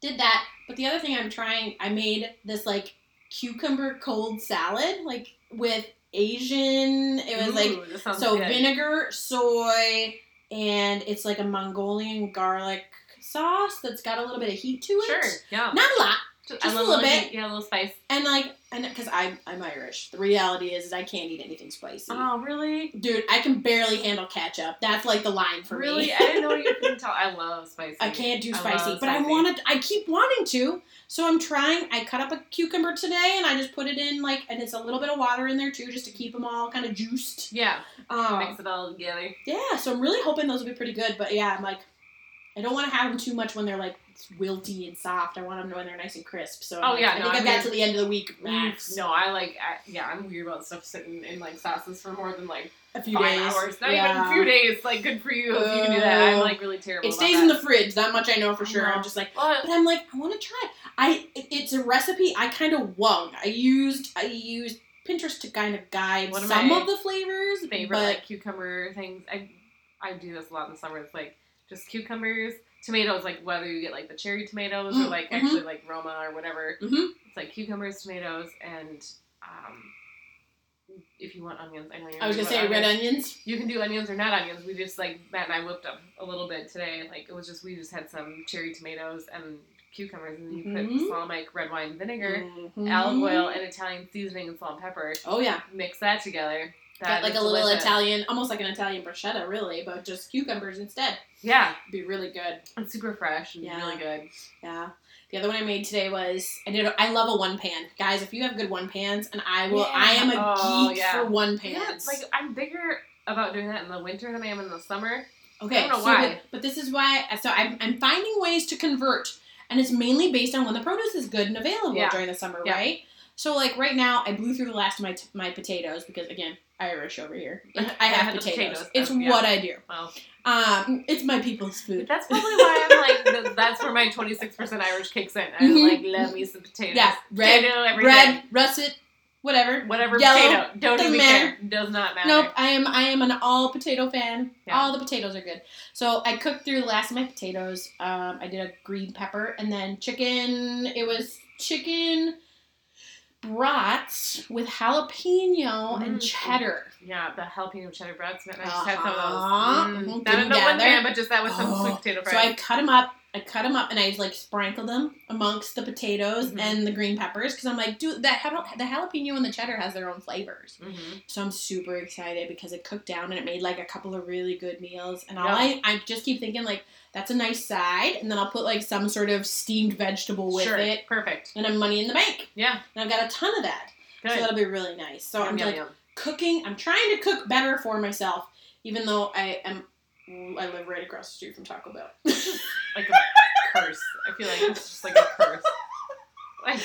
did that. But the other thing I'm trying, I made this like cucumber cold salad, like with Asian. It was like Ooh, sounds so good. vinegar, soy, and it's like a Mongolian garlic sauce that's got a little bit of heat to it. Sure. Yeah. Not a lot. Just, just a little little bit. Yeah, a little spice. And like, and because I'm I'm Irish, the reality is, is I can't eat anything spicy. Oh, really? Dude, I can barely handle ketchup. That's like the line for really? me. I didn't know you couldn't tell. I love spicy. I can't do spicy, love but I spicy. wanted. I keep wanting to, so I'm trying. I cut up a cucumber today, and I just put it in like, and it's a little bit of water in there too, just to keep them all kind of juiced. Yeah. Um, Mix it all together. yeah, so I'm really hoping those will be pretty good. But yeah, I'm like, I don't want to have them too much when they're like wilty and soft. I want them to when they're nice and crisp. So I'm Oh, like, yeah, I no, think I'm got weird. to the end of the week mm, max. No, I like. I, yeah, I'm weird about stuff sitting in like sauces for more than like a few days. hours. Not yeah. even a few days. Like good for you if you can do that. I'm like really terrible. It stays in the fridge. That much I know for sure. I'm just like, but I'm like, I want to try. it. I it's a recipe I kind of wung. I used I used Pinterest to kind of guide of some of the flavors, favorite but like cucumber things. I I do this a lot in the summer. It's like just cucumbers, tomatoes. Like whether you get like the cherry tomatoes or Mm, like mhm. actually like Roma or whatever. Mhm. It's like cucumbers, tomatoes, and um, if you want onions, I know you're. I was gonna say red onions. onions. You can do onions or not onions. We just like Matt and I whipped up a little bit today. Like it was just we just had some cherry tomatoes and cucumbers, and you Mhm. put balsamic red wine vinegar, Mhm. olive oil, and Italian seasoning and salt and pepper. Oh yeah, Mix that together. Got That like a little. Italian, almost like an Italian bruschetta, really, but just cucumbers instead. Yeah, Be really good. it's super fresh and Yeah. really good. Yeah. The other one I made today was I did. I love a one pan, guys. If you have good one pans, and I will, I am a Oh, geek yeah. for one Yeah, pans. like I'm bigger about doing that in the winter than I am in the summer. Okay, I don't know so why. But, but this is why. So I'm, I'm finding ways to convert, and it's mainly based on when the produce is good and available Yeah. during the summer, Yeah. right? So like right now, I blew through the last of my t- my potatoes because again, Irish over here. I have potatoes. potatoes, It's yeah. what I do. Well, Um, it's my people's food. that's probably why I'm like th- that's where my 26% Irish kicks in. I Mhm. like love me some potatoes. Yeah, red, Potato red, russet, whatever. whatever yellow, potato. Don't even matter. care. Does not matter. Nope, I am I am an all potato fan. Yeah. All the potatoes are good. So I cooked through the last of my potatoes. Um, I did a green pepper and then chicken. It was chicken brats with jalapeno and Mm. cheddar. Yeah, the jalapeno cheddar breads. Man, I just had some of Uh-huh. those. Mm, Mhm, not in the one pan, but just that with some Oh, sweet potato fries. So. I cut them up. I cut them up and I just like sprinkled them amongst the potatoes Mhm. and the green peppers because I'm like, dude, that the jalapeno and the cheddar has their own flavors. hmm So I'm super excited because it cooked down and it made like a couple of really good meals. And all Yeah. I, I just keep thinking like that's a nice side, and then I'll put like some sort of steamed vegetable with sure. it, Perfect. and I'm money in the bank. Yeah. And I've got a ton of that, Good. so that'll be really nice. So Yum, I'm yum, like yum. cooking. I'm trying to cook better for myself, even though I am. I live right across the street from Taco Bell. Like a curse. I feel like it's just like a curse. Like,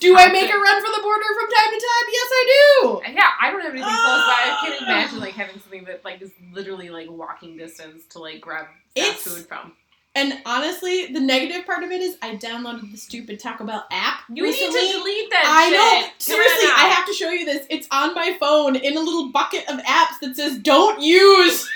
do I make a run for the border from time to time? Yes, I do. yeah, I don't have anything close by. I Ah. can't imagine like having something that like is literally like walking distance to like grab fast food from. And honestly, the negative part of it is I downloaded the stupid Taco Bell app You recently. need to delete that I know. Seriously. I have to show you this. It's on my phone in a little bucket of apps that says "Don't use."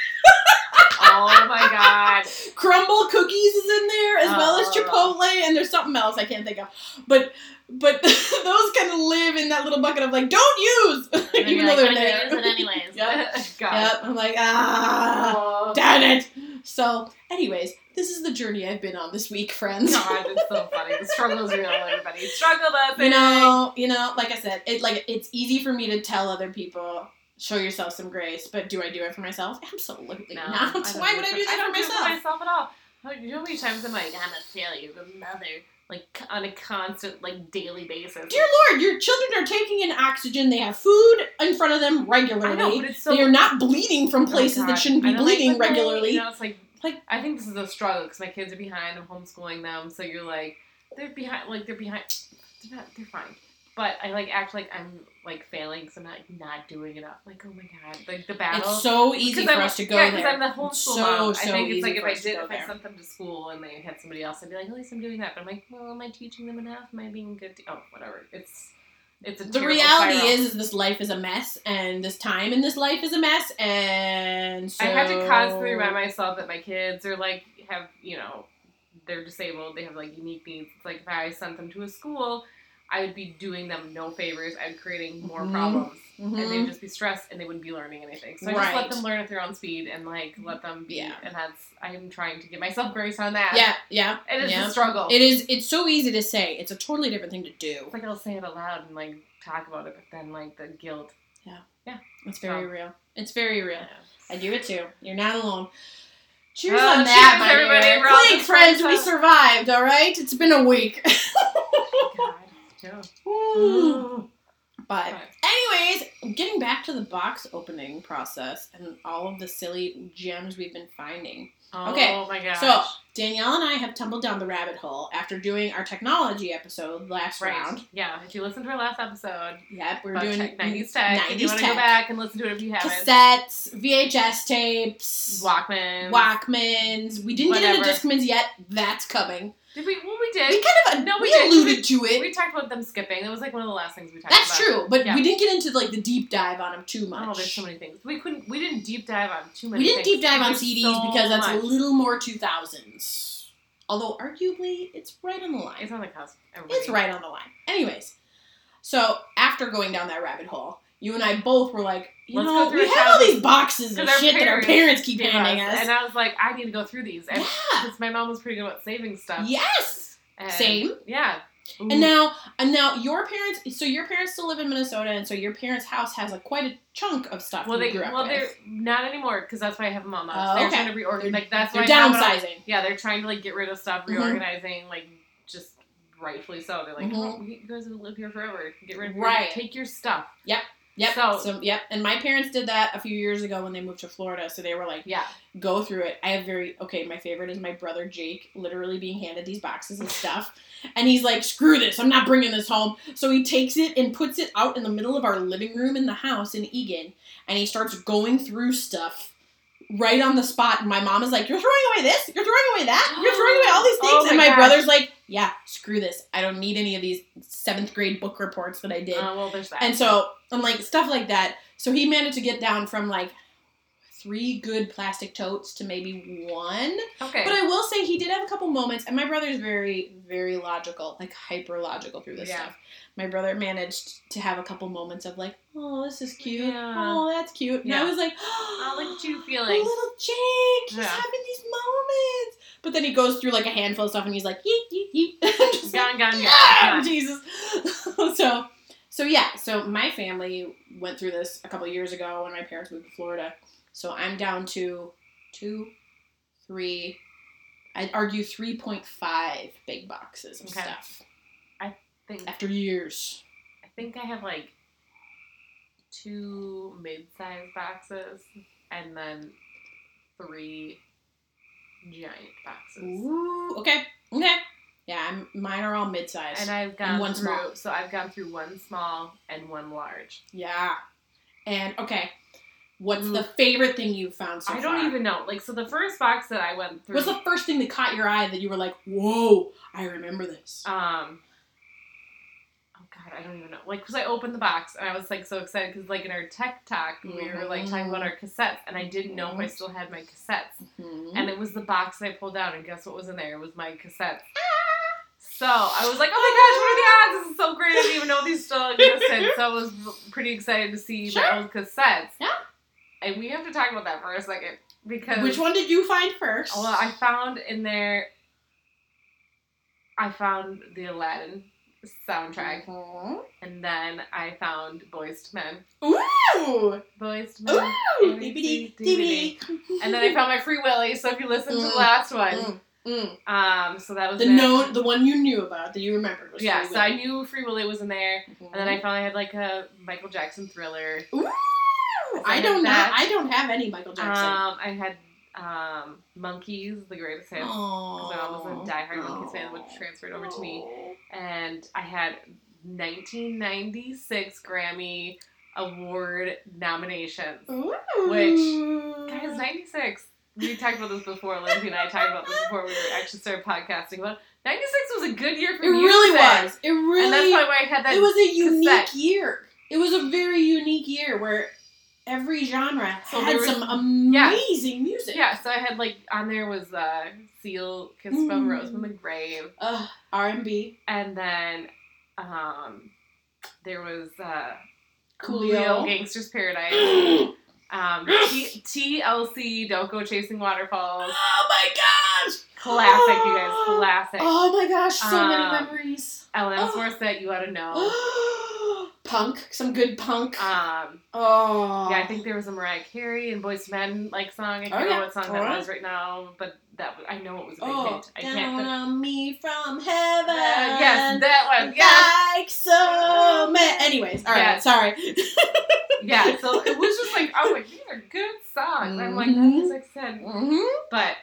Oh my god. Crumbl cookies is in there as well as Oh. Chipotle, and there's something else I can't think of. But but those kind of live in that little bucket of like "Don't use," even though like, they're there. use it anyways. Yep. Yep. I'm like ah, Oh, damn it. So, anyways, this is the journey I've been on this week, friends. God, it's so funny. The struggle is real, everybody. Struggle us. you know, you know, like I said, it like it's easy for me to tell other people, show yourself some grace, but do I do it for myself? Absolutely No, not. I don't Why would I do that I don't for do it myself? for myself at all. How- You know how many times I'm like, I'm gonna fail you, mother, like on a constant, like daily basis. Dear Lord, your children are taking in oxygen. They have food in front of them regularly. I know, but it's so. they are not bleeding from Oh, places that oh, shouldn't be I don't like bleeding regularly. You know, it's like, Like- like I think this is a struggle because my kids are behind. I'm homeschooling them, so you're like, they're behind, like they're behind. they're, not, they're fine. But I like act like I'm like failing because I'm not like, not doing enough. Like oh my god, like the battle. It's so easy for I'm, us to go yeah, there. I'm the homeschool So, mom. I so think it's like if I did, if I sent them to school and they had somebody else, I'd be like, at least I'm doing that. But I'm like, well, am I teaching them enough? Am I being good? To- oh, whatever. It's it's a the reality spiral. is, is this life is a mess, and this time in this life is a mess, and so I have to constantly remind myself that my kids are like have you know they're disabled. They have like unique needs. It's like if I sent them to a school. I would be doing them no favors. I'd be creating more Mhm. problems. Mhm. and they'd just be stressed and they wouldn't be learning anything. So I just let them learn at their own speed and like let them be. Yeah. And that's I'm trying to give myself grace on that. yeah, yeah, and it's yeah. a struggle. It is. It's so easy to say. It's a totally different thing to do. It's like I'll say it aloud and like talk about it, but then like the guilt. Yeah, yeah. It's very So- real. It's very real. I do it too. You're not alone. Cheers Well, on that, cheers, my everybody. dear. We're Clink, friends We survived. All right. It's been a week. Yeah. Woo. But anyways, getting back to the box opening process and all of the silly gems we've been finding. Oh Okay, my gosh. so- Danielle and I have tumbled down the rabbit hole after doing our technology episode last right. round. Yeah. If you listened to our last episode, Yep, we're doing tech, 90s tech. if you want to go back and listen to it if you haven't. cassettes, VHS tapes, Walkman. Walkmans. We didn't get into Discmans yet. That's coming. Did we? Well, we did. We kind of No, we, we alluded to it. We talked about them skipping. That was like one of the last things we talked about. That's about. true, but Yeah. we didn't get into like the deep dive on them too much. Oh, there's so many things. We couldn't. We didn't deep dive on too many. we didn't things. deep dive on CDs so because that's much. a little more 2000s. Although arguably it's right on the line. It's on the cusp. everybody. It's right on the line. Anyways, so after going down that rabbit hole, you and I both were like, you Let's know, we have all these boxes of shit that our parents keep handing us. And I was like, I need to go through these. And yeah. because my mom was pretty good about saving stuff. Yes. And- Same. Yeah. And now, and now your parents. So your parents still live in Minnesota, and so your parents' house has like quite a chunk of stuff well, they grew up well they're not anymore because that's why I have them all now. Oh, they're okay. trying to reorganize. Like that's They're why I have all- downsizing. Yeah, they're trying to like get rid of stuff, Mhm. reorganizing, like just rightfully so. They're like, Mhm. oh, you guys will live here forever. Get rid of your, Right. Take your stuff. Yep. So- So, yep. And my parents did that a few years ago when they moved to Florida. So they were like, Yeah. go through it. I have very okay. My favorite is my brother Jake, literally being handed these boxes and stuff, and he's like, "Screw this! I'm not bringing this home." So he takes it and puts it out in the middle of our living room in the house in Eagan, and he starts going through stuff right on the spot. And my mom is like, "You're throwing away this? You're throwing away that? You're throwing away all these oh things?" Oh and my my gosh. brother's like, "Yeah, screw this. I don't need any of these seventh grade book reports that I did." Oh well, there's that. And so I'm like stuff like that. So he managed to get down from like three good plastic totes to maybe one. okay. But I will say he did have a couple moments, and my brother's very, very logical, like hyper logical through this Yeah. stuff. My brother managed to have a couple moments of like, oh, this is cute. Yeah. Oh, that's cute. And I was like, oh, look at you oh, feeling. little Jake, he's Yeah. having these moments. But then he goes through like a handful of stuff, and he's like, yeet, yeet, yeet. Like, Gone, gone, gone. yeah, gone. Jesus. so, so yeah. So my family went through this a couple years ago when my parents moved to Florida. So I'm down to two, three. I'd argue three point five big boxes of Okay. stuff I think after years. I think I have like two mid-sized boxes and then three giant boxes. Ooh. Okay. Okay. Yeah. I'm, mine are all mid sized. And I've gone one through small. so I've gone through one small and one large. Yeah. And okay. What's Ooh. the favorite thing you've found so I don't far? even know. Like so the first box that I went through What's the first thing that caught your eye that you were like, "Whoa, I remember this"? um oh god, I don't even know. Like because I opened the box and I was like so excited because like in our tech talk we were like talking about our cassettes and I didn't know if I still had my cassettes. Mhm. And it was the box that I pulled out, and guess what was in there? It was my cassettes. So I was like, oh my gosh, what are the odds? This is so great. I didn't even know these still existed. so I was pretty excited to see Sure. my old cassettes. Yeah. And we have to talk about that for a second. Because Which one did you find first? Well, I found in there I found the Aladdin soundtrack. Mhm. And then I found Boyz II Men. Ooh, Boyz II Men. ooh, DVD, DVD. And then I found my Free Willy, so if you listen to the Mm. last one. Mm, mm. Um, so that was The known, the one you knew about that you remembered was Yeah, so I knew Free Willy was in there, and then I finally had like a Michael Jackson thriller. Ooh, I I don't that. have, I don't have any Michael Jackson. Um, I had um, Monkees, the greatest hits. Oh, I was a diehard Monkees fan, which transferred over to me. and I had 1996 Grammy Award nominations. Which Guys, 96. We talked about this before. Lindsay and I talked about this before we were actually started podcasting. But 96 was a good year for me. it music. really was. It really. And that's why I had that. it was a unique cassette. year. It was a very unique year where every genre So had some yeah. amazing music. Yeah, so I had like on there was uh, Seal, Kiss from Mm. Rose from the Grave, Uh, R and B. and then um, there was uh, Coolio. Coolio, Gangsta's Paradise, um, TLC, Don't Go Chasing Waterfalls, Oh my gosh! classic, you guys, classic. Oh my gosh, so many Um, memories. Alanis Morissette, You ought to Know. punk, some good punk. Um, oh. yeah, I think there was a Mariah Carey and Boys Men like song. I Oh, can't yeah. know what song Oh, that yeah. was right now, but that I know it was a big Oh, hit. I down can't. on me from heaven. Uh, yes, that one. Yes. Like so man. Anyways, all right, Yes. sorry. yeah, so it was just like, I was like, these are good songs. I'm like, that is like said. mm-hmm. But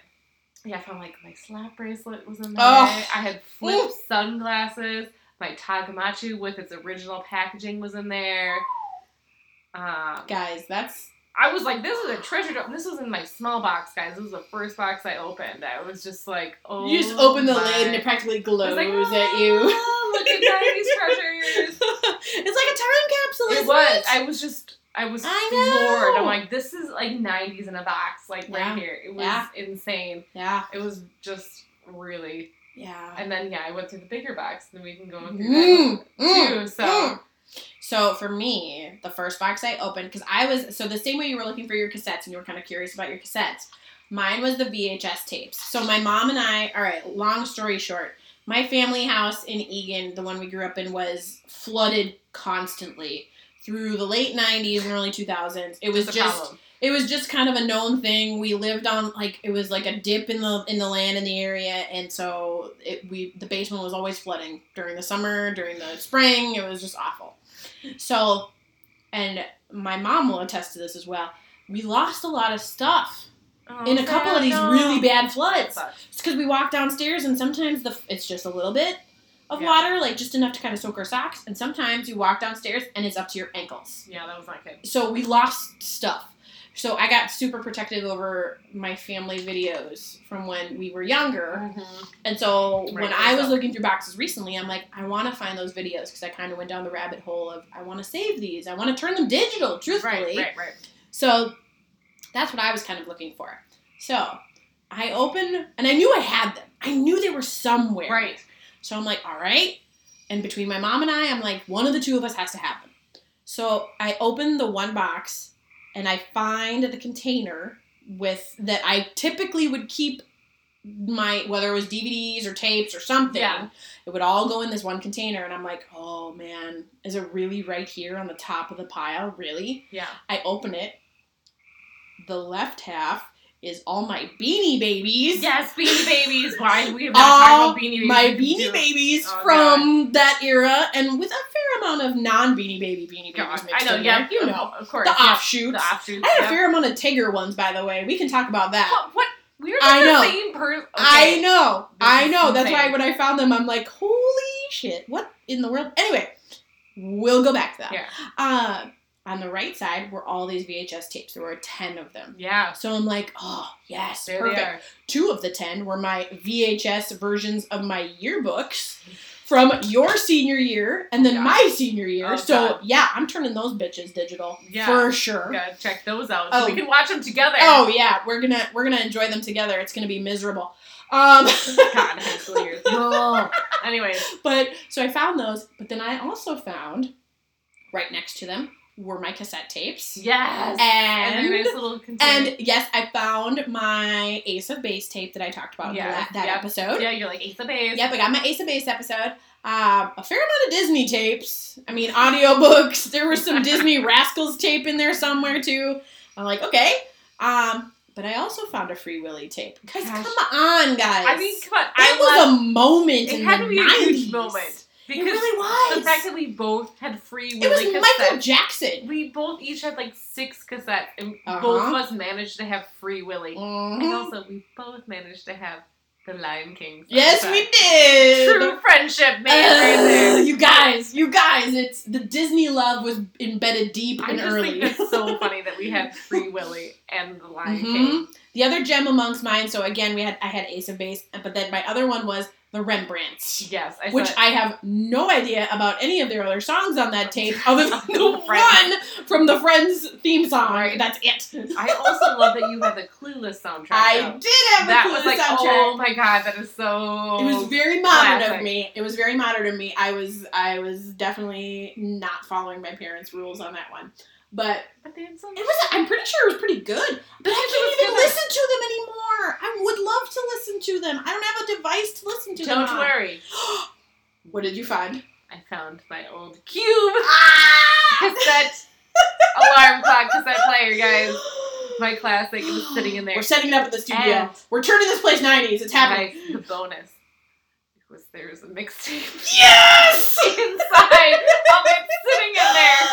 yeah, I felt like my slap bracelet was in there. Oh. I had flip sunglasses. My Tamagotchi with its original packaging was in there. Um, Guys, that's I was like, this is a treasure trove. This was in my small box, guys. This was the first box I opened. I was just like, oh. you just open the my- lid and it practically glows like, at you. "Oh, Look at these treasures. it's like a time capsule. It was. It? I was just. I was I floored. I'm like, this is like 90s in a box, like Yeah. right here. It was Yeah. insane. yeah, It was just really. Yeah. And then yeah, I went through the bigger box, and then we can go through Mm, that mm, too. So mm. So for me, the first box I opened because I was so the same way you were looking for your cassettes and you were kind of curious about your cassettes. Mine was the VHS tapes. So my mom and I, all right, long story short, my family house in Eagan, the one we grew up in, was flooded constantly through the late 90s and early 2000s. It was just problem. It was just kind of a known thing. We lived on like it was like a dip in the in the land in the area, and so it, we the basement was always flooding during the summer, during the spring. It was just awful. So, and my mom will attest to this as well. We lost a lot of stuff Oh, in a couple of these no. really bad floods. It's because we walk downstairs and sometimes the it's just a little bit of Yeah. water, like just enough to kind of soak our socks, and sometimes you walk downstairs and it's up to your ankles Yeah, that was not good. so we lost stuff. So I got super protective over my family videos from when we were younger. Mm-hmm. And so when I was so- looking through boxes recently, I'm like, I want to find those videos because I kind of went down the rabbit hole of I want to save these. I want to turn them digital, truthfully. Right, right, right. So that's what I was kind of looking for. So I opened, and I knew I had them. I knew they were somewhere. Right. So I'm like, all right. And between my mom and I, I'm like, one of the two of us has to have them. So I open the one box and I find the container with that I typically would keep my whether it was DVDs or tapes or something. Yeah. It would all go in this one container and I'm like, oh man, is it really right here on the top of the pile? Really? Yeah. I open it. The left half is all my beanie babies. Yes, Beanie Babies. Why we have not All talked about Beanie Babies? my beanie babies Oh, from that era, and with a fair amount of non beanie baby beanie babies God, mixed I know. in Yeah, there. you know of course. the yeah. offshoots. The offshoots. I had a fair amount of Tigger ones, by the way. We can talk about that. What? what? We're I the know. same person. I know, This I know. That's why when I found them, I'm like, holy shit! What in the world? Anyway, we'll go back to that. Yeah. Uh, on the right side were all these VHS tapes. There were ten of them. Yeah. So I'm like, oh yes, There perfect. they are. two of the ten were my VHS versions of my yearbooks from your senior year and then God. my senior year. Oh, so God. yeah, I'm turning those bitches digital Yeah. for sure. Gotta check those out Oh. so we can watch them together. Oh yeah, we're gonna we're gonna enjoy them together. It's gonna be miserable. Um, God, high school years. Anyways. but so I found those, but then I also found right next to them were my cassette tapes. Yes. And, And nice little container. and yes, I found my Ace of Base tape that I talked about Yeah, la- that yep. episode. yeah, you're like Ace of Base. Yep, I got my Ace of Base episode. Um, a fair amount of Disney tapes. I mean, audiobooks. There was some Disney Rascals tape in there somewhere too. I'm like, okay. Um, but I also found a Free Willy tape. Because come on, guys. I mean, come on. it I was love, a moment It in had the to be a 90s. huge moment. It Because really was. the fact that we both had free it was Willy Michael. Jackson. We both each had like six cassettes, and Uh-huh. both of us managed to have Free Willy. And Mhm. also, we both managed to have the Lion King. Yes, we did. True friendship, man. guys. it's the Disney love was embedded deep I and early. that's so funny that we had Free Willy and The Lion Mhm. King. The other gem amongst mine. So again, we had I had Ace of Base, but then my other one was the Rembrandts. Yes, I which saw I have no idea about any of their other songs on that tape, other than the one from the Friends theme song. Right. That's it. I also love that you had the Clueless soundtrack. I though. did have that the was Clueless like, oh soundtrack. oh my god, that is so. It was very modern classic. of me. It was very modern of me. I was I was definitely not following my parents' rules on that one. But But they had it was I'm pretty sure it was pretty good. But I it can't even listen to them anymore. I would love to listen to them. I don't have a device to listen to them. Don't worry, What did you find? I found my old Cube Ah! cassette alarm clock cassette player, guys. My classic. It was sitting in there. We're setting it up at the studio. And- We're turning this place 90s. It's happening. Guys, the bonus was there was a mixtape Yes! inside of it sitting in there.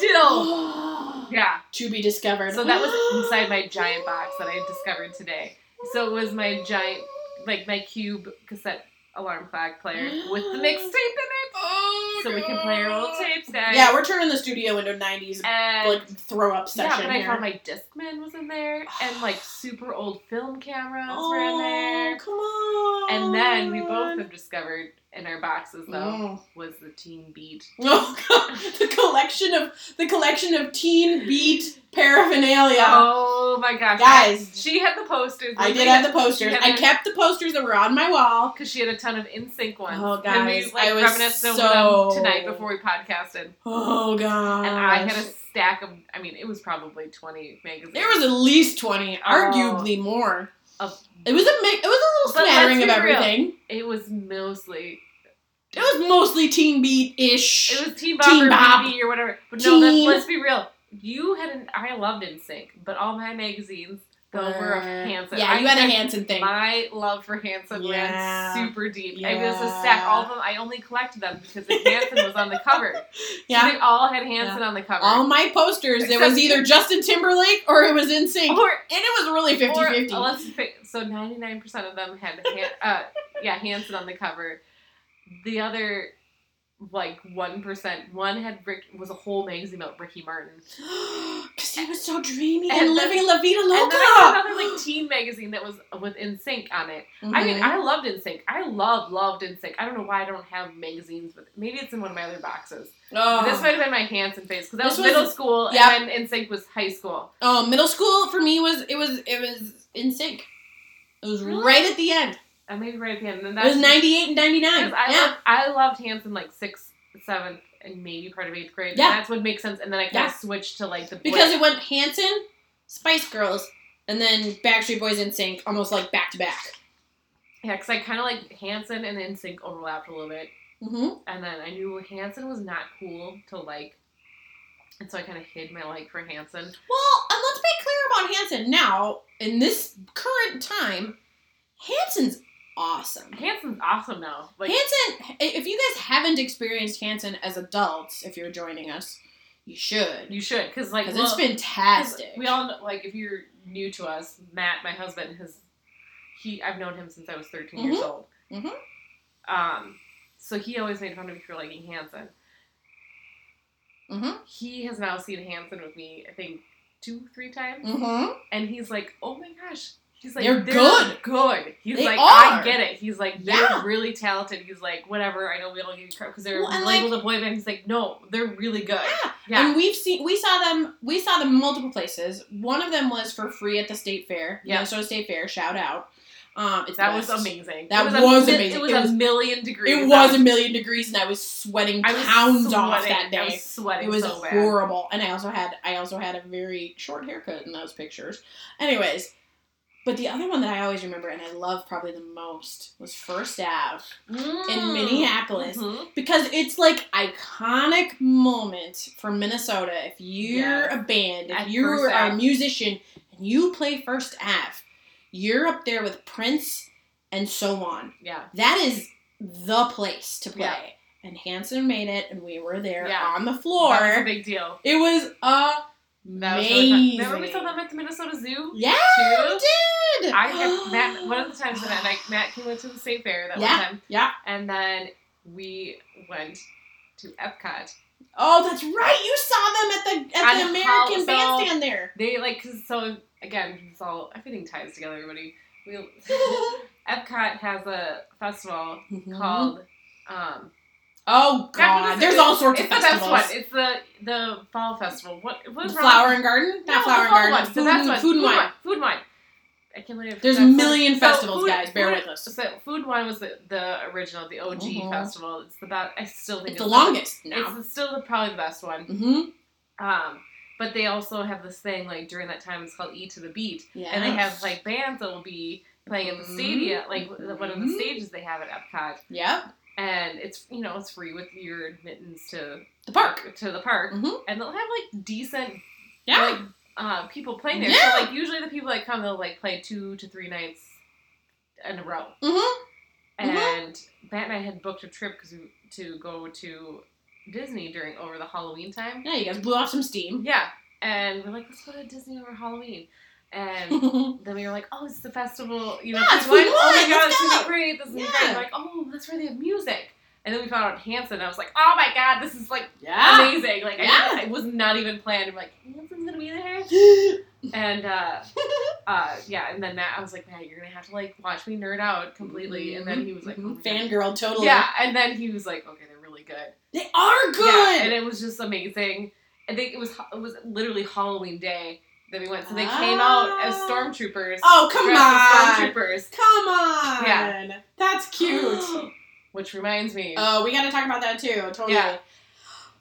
Still, yeah. To be discovered. So that was inside my giant box that I discovered today. So it was my giant, like my cube cassette alarm clock player with the mixtape in it, Oh, so we can play our old tapes, guys. Yeah, we're turning the studio into 90s and like throw up yeah, session but I here. found my Discman was in there, and like super old film cameras were in oh, there. come on. And then we both have discovered in our boxes though Oh. was the Teen Beat. Oh god, the collection of the collection of teen beat paraphernalia. Oh my gosh, Guys. She had the posters. I did have the posters. I kept the posters that were on my wall. because she had a ton of NSYNC ones. Oh, and we guys, like I was reminisced over so- them tonight before we podcasted. Oh god. And I had a stack of. I mean, it was probably twenty magazines. There was at least twenty, oh. arguably more. Of- It was a mi- it was a little smattering of be real. everything. It was mostly. It was mostly teen beat ish. It was Teen Bop Teen or Bop. BB or whatever. But no, let's be real. You had an. I loved NSYNC, but all my magazines were of Hanson. Yeah, I you had a Hanson thing. My love for Hanson Yeah. ran super deep. I mean, was a stack. All of them. I only collected them because Hanson was on the cover. Yeah. So they all had Hanson on the cover. All my posters, it was either Justin Timberlake or it was NSYNC. or and it was really 50 Or, 50. uh, let's fi- so ninety nine percent of them had Han- uh, yeah Hanson on the cover. The other like one percent, one had Rick was a whole magazine about Ricky Martin, Because he was so dreamy and, And living La Vida and Loca. then I another like teen magazine that was uh, with NSYNC on it. I mean. Mm-hmm. I loved NSYNC. I love loved NSYNC. I don't know why I don't have magazines, but maybe it's in one of my other boxes. oh. This might have been my Hanson phase because that was, was- middle school, yep. and then was high school. oh, middle school for me was it was it was NSYNC. It was Really? right at the end. And maybe right at the end. And It was 98 and 99. I, yeah. loved, I loved Hanson like sixth, seventh, and maybe part of eighth grade. Yeah. And that's what makes sense. And then I kind Yeah. of switched to like the because it went Hanson, Spice Girls, and then Backstreet Boys NSYNC, almost like back to back. yeah, because I kind of like Hanson and NSYNC overlapped a little bit, Mm-hmm. and then I knew Hanson was not cool to like, and so I kind of hid my like for Hanson. Well, and let's be clear about Hanson. Now, in this current time, Hanson's awesome. Hanson's awesome now. Like Hanson, if you guys haven't experienced Hanson as adults, if you're joining us, you should. you should, because like Because well, it's 'cause fantastic. We all know, like if you're new to us, Matt, my husband, has he I've known him since I was 13 years old. Mhm. Um, so he always made fun of me for liking Hanson. mm-hmm. he has now seen Hanson with me, I think, two, three times. Mm-hmm. And he's like, oh my gosh. He's like, They're they're, good. good. He's They like, are. I get it. He's like, they're Yeah. really talented. He's like, whatever. I know we don't give you credit because they're Well, labeled a boy band. He's like, no, they're really good. Yeah. Yeah. And we've seen we saw them we saw them multiple places. One of them was for free at the state fair. Yeah. Minnesota State Fair, shout out. Um it's that the was amazing. That was, was a, amazing. It was It a million degrees. It That was a million degrees and I was sweating I was pounds off sweating. that I day. was sweating It was so bad. horrible. And I also had I also had a very short haircut in those pictures. Anyways, but the other one that I always remember and I love probably the most was First Ave Mm. in Minneapolis Mhm. because it's like iconic moment for Minnesota. If you're a band, if you are a musician and you play First Ave, you're up there with Prince and so on. Yeah. That is the place to play. Yeah. And Hanson made it, and we were there Yeah. on the a floor. big deal. It was That was really amazing. Remember we saw them at the Minnesota Zoo? yeah, too? we did. I had Matt. One of the times that Matt, Matt came to the state fair that Yeah. one time, yeah. and then we went to Epcot. Oh, that's right. You saw them at the at the American so- Bandstand there. They like cause so again it's all everything ties together. Everybody, we Epcot has a festival called um. Oh God, there's all sorts of it's of the best festivals. one. It's the the fall festival. What what is wrong Flower and Garden, No, not Flower and Garden. one. Food, the best and, one. food and wine. Food and wine. I can't believe There's a million So festivals, food- guys. Bear with us. So food and wine was the, the original, the OG Mhm. festival. It's the best. I still think It's the longest now. It's still the, probably the best one. Mm-hmm. Um, but they also have this thing like during that time. It's called Eat to the Beat, Yeah. and they have like bands that will be playing at the stadium, like one of the Mhm. stages they have at Epcot, Yep. And it's you know it's free with your admittance to The park. to the park, Mhm. and they'll have like decent Yeah. like uh, people playing there. Yeah. So like usually the people that come they'll like play two to three nights in a row. mm-hmm. And Matt and I had booked a trip because to go to Disney during over the Halloween time. Yeah, you guys blew off some steam. Yeah, and we're like, let's go to Disney over Halloween. And then we were like, oh, it's the festival, you know, Yeah, it's oh my god, it's gonna be great. This is Yeah. great. Like, oh, that's where they have music. And then we found out Hanson, and I was like, oh my god, this is like yeah. amazing. Like, Yeah. I, it was not even planned. I'm like, Hanson's gonna be there. And uh, uh, yeah, and then Matt, I was like, Matt, you're gonna have to like watch me nerd out completely. And then he was like, oh fangirl, totally. yeah, and then he was like, okay, they're really good. They are good. Yeah, and it was just amazing. I think it was it was literally Halloween day that we went, so they came out as Ah. stormtroopers. oh, come on. stormtroopers. Come on. Yeah. That's cute. Which reminds me. Oh, we got to talk about that too. Totally. Yeah.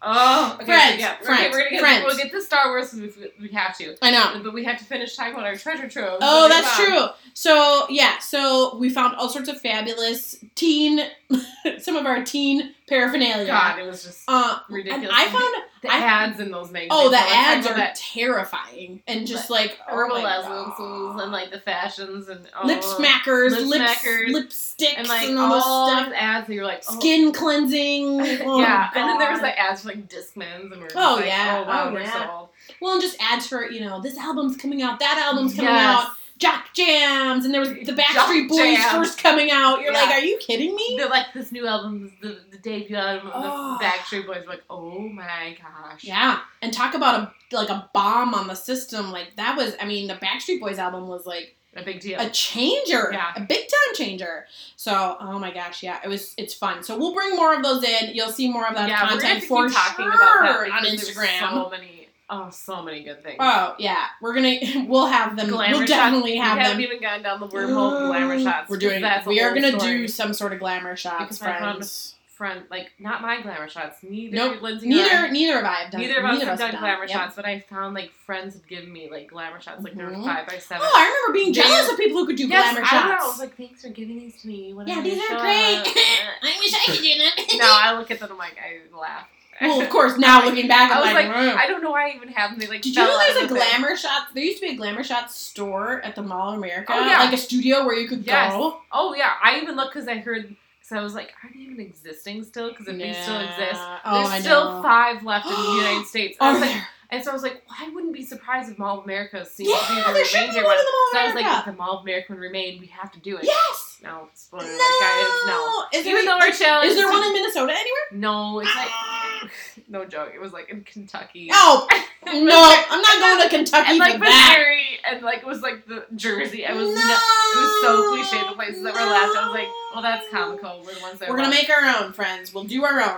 Oh, okay, Friends, yeah, we're, friends, we're gonna get friends. we'll get to Star Wars if we, we have to, I know. but we have to finish talking about our treasure trove. Oh, that's true. So yeah, so we found all sorts of fabulous teen, some of our teen paraphernalia. God, it was just Uh, ridiculous. and I found the I- ads in those magazines. oh the ads are that terrifying and just like oh herbal my essences and like the fashions and oh, lip smackers, lip lip smackers, lipsticks, and like all this all stuff. ads that you're like oh. Skin cleansing. Oh, yeah, and then there was the ads for like Discmans, and we were Oh, like, yeah. oh wow, Oh, we're yeah. so old. Well, and just ads for you know this album's coming out, that album's coming Yes. out, Jock Jams, and there was the Backstreet Boys Jams. first coming out. You're Yeah. like, are you kidding me? They're like this new album, the, the debut album of Oh. the Backstreet Boys. We're like, oh my gosh. Yeah, and talk about a like a bomb on the system. Like that was, I mean, the Backstreet Boys album was like A big deal. a changer, Yeah. a big time changer. So, oh my gosh, yeah, it was. It's fun. So we'll bring more of those in. You'll see more of that yeah, we're content to for keep talking sure about that on Instagram. So many, oh, so many good things. Oh yeah, we're gonna. We'll have them. Glamour we'll shots. definitely we have haven't them. even gotten down the wormhole of glamour shots. We're doing. That's We are gonna story. do some sort of glamour shots, Because friends. Friend, like not my glamour shots. Neither Nope. Lindsay. nor I- Neither. Neither have I have done. Neither of us have done done. glamour Yep. shots, but I found like friends had given me like glamour shots, like they were Mhm. five by seven. Oh, I remember being They- jealous of people who could do yes, glamour I know. I was like, thanks for giving these to me. When yeah, these are great. I wish I could do them. no, I look at them. I'm like, I laugh. well, of course. Now looking back, I'm I was like, like. I don't know why I even have them. They like Did you know there's a of glamour shot? There used to be a glamour shot store at the Mall of America, Oh, yeah. like a studio where you could Yes. go. Oh yeah, I even looked because I heard. So I was like, are they even existing still? Because if they still exist, Oh, there's I still know. five left in the United States. I Are was like, there? and so I was like, well, I wouldn't be surprised if Mall of America seems to be the there remainder one one. the Mall of So I was like, if the Mall of America would remain, we have to do it. Yes. No, spoiler No. alert, guys. No. Is there, Even though our challenge is there one in Minnesota anywhere? No, it's like no joke. It was like in Kentucky. Oh no, I'm not going to Kentucky and like for that. Missouri, and like it was like the Jersey. I was no. it was so cliche. The places that were left. I was like, well, that's comical. We're the ones that We're gonna left. make our own friends. We'll do our own,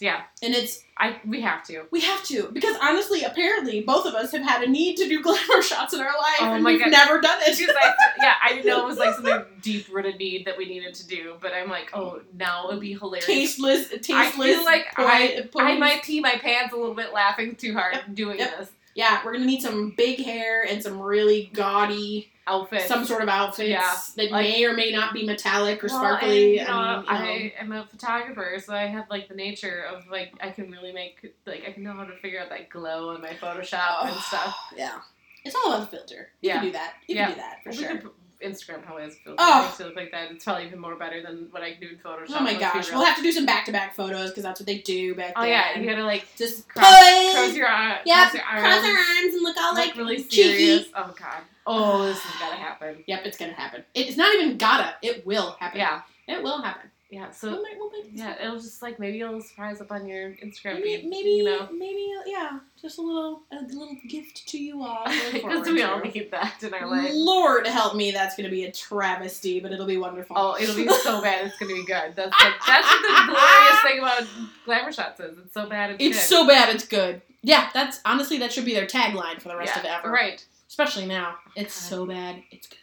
Yeah, and it's I we have to. we have to because honestly, apparently, both of us have had a need to do glamour shots in our life, Oh and we've God. never done it. I, yeah, I didn't know it was like something deep rooted need that we needed to do, but I'm like, oh, now it'd be hilarious. tasteless, tasteless. I feel like I, poi- I might pee my pants a little bit laughing too hard doing Yep. this Yeah, we're gonna need some big hair and some really gaudy, outfit. some sort of outfits Yeah, that like- may or may not be metallic or Well, sparkly. and, you know, I mean, you know. I am a photographer, so I have like the nature of like I can really make like I can know how to figure out that glow in my Photoshop and oh, stuff. Yeah, it's all about the filter. You Yeah. can do that. You Yeah. can do that for We sure. could put- Instagram probably has a filter Oh. it look like that. It's probably even more better than what I can do in Photoshop. Oh my gosh, we'll have to do some back-to-back photos because that's what they do back Oh then. yeah, you gotta like just cross, pose, cross your eye, Yep, cross your arms, cross our arms and look all look like really cheeky. serious. Oh god. Oh, this is gotta happen. Yep, it's gonna happen. It's not even gotta. It will happen. Yeah. it will happen. Yeah. So might, we'll make yeah, it'll just like maybe it'll surprise up on your Instagram Maybe, feed. maybe, you know. maybe, yeah, just a little, a little gift to you all. Because we all need that in our life. Lord help me, that's going to be a travesty, but it'll be wonderful. Oh, it'll be so bad. It's gonna be good. That's the, that's what the glorious thing about glamour shots is. It's so bad. It's, it's so bad, it's good. Yeah, that's honestly that should be their tagline for the rest yeah, of ever. Right. Especially now, it's God. so bad, it's good.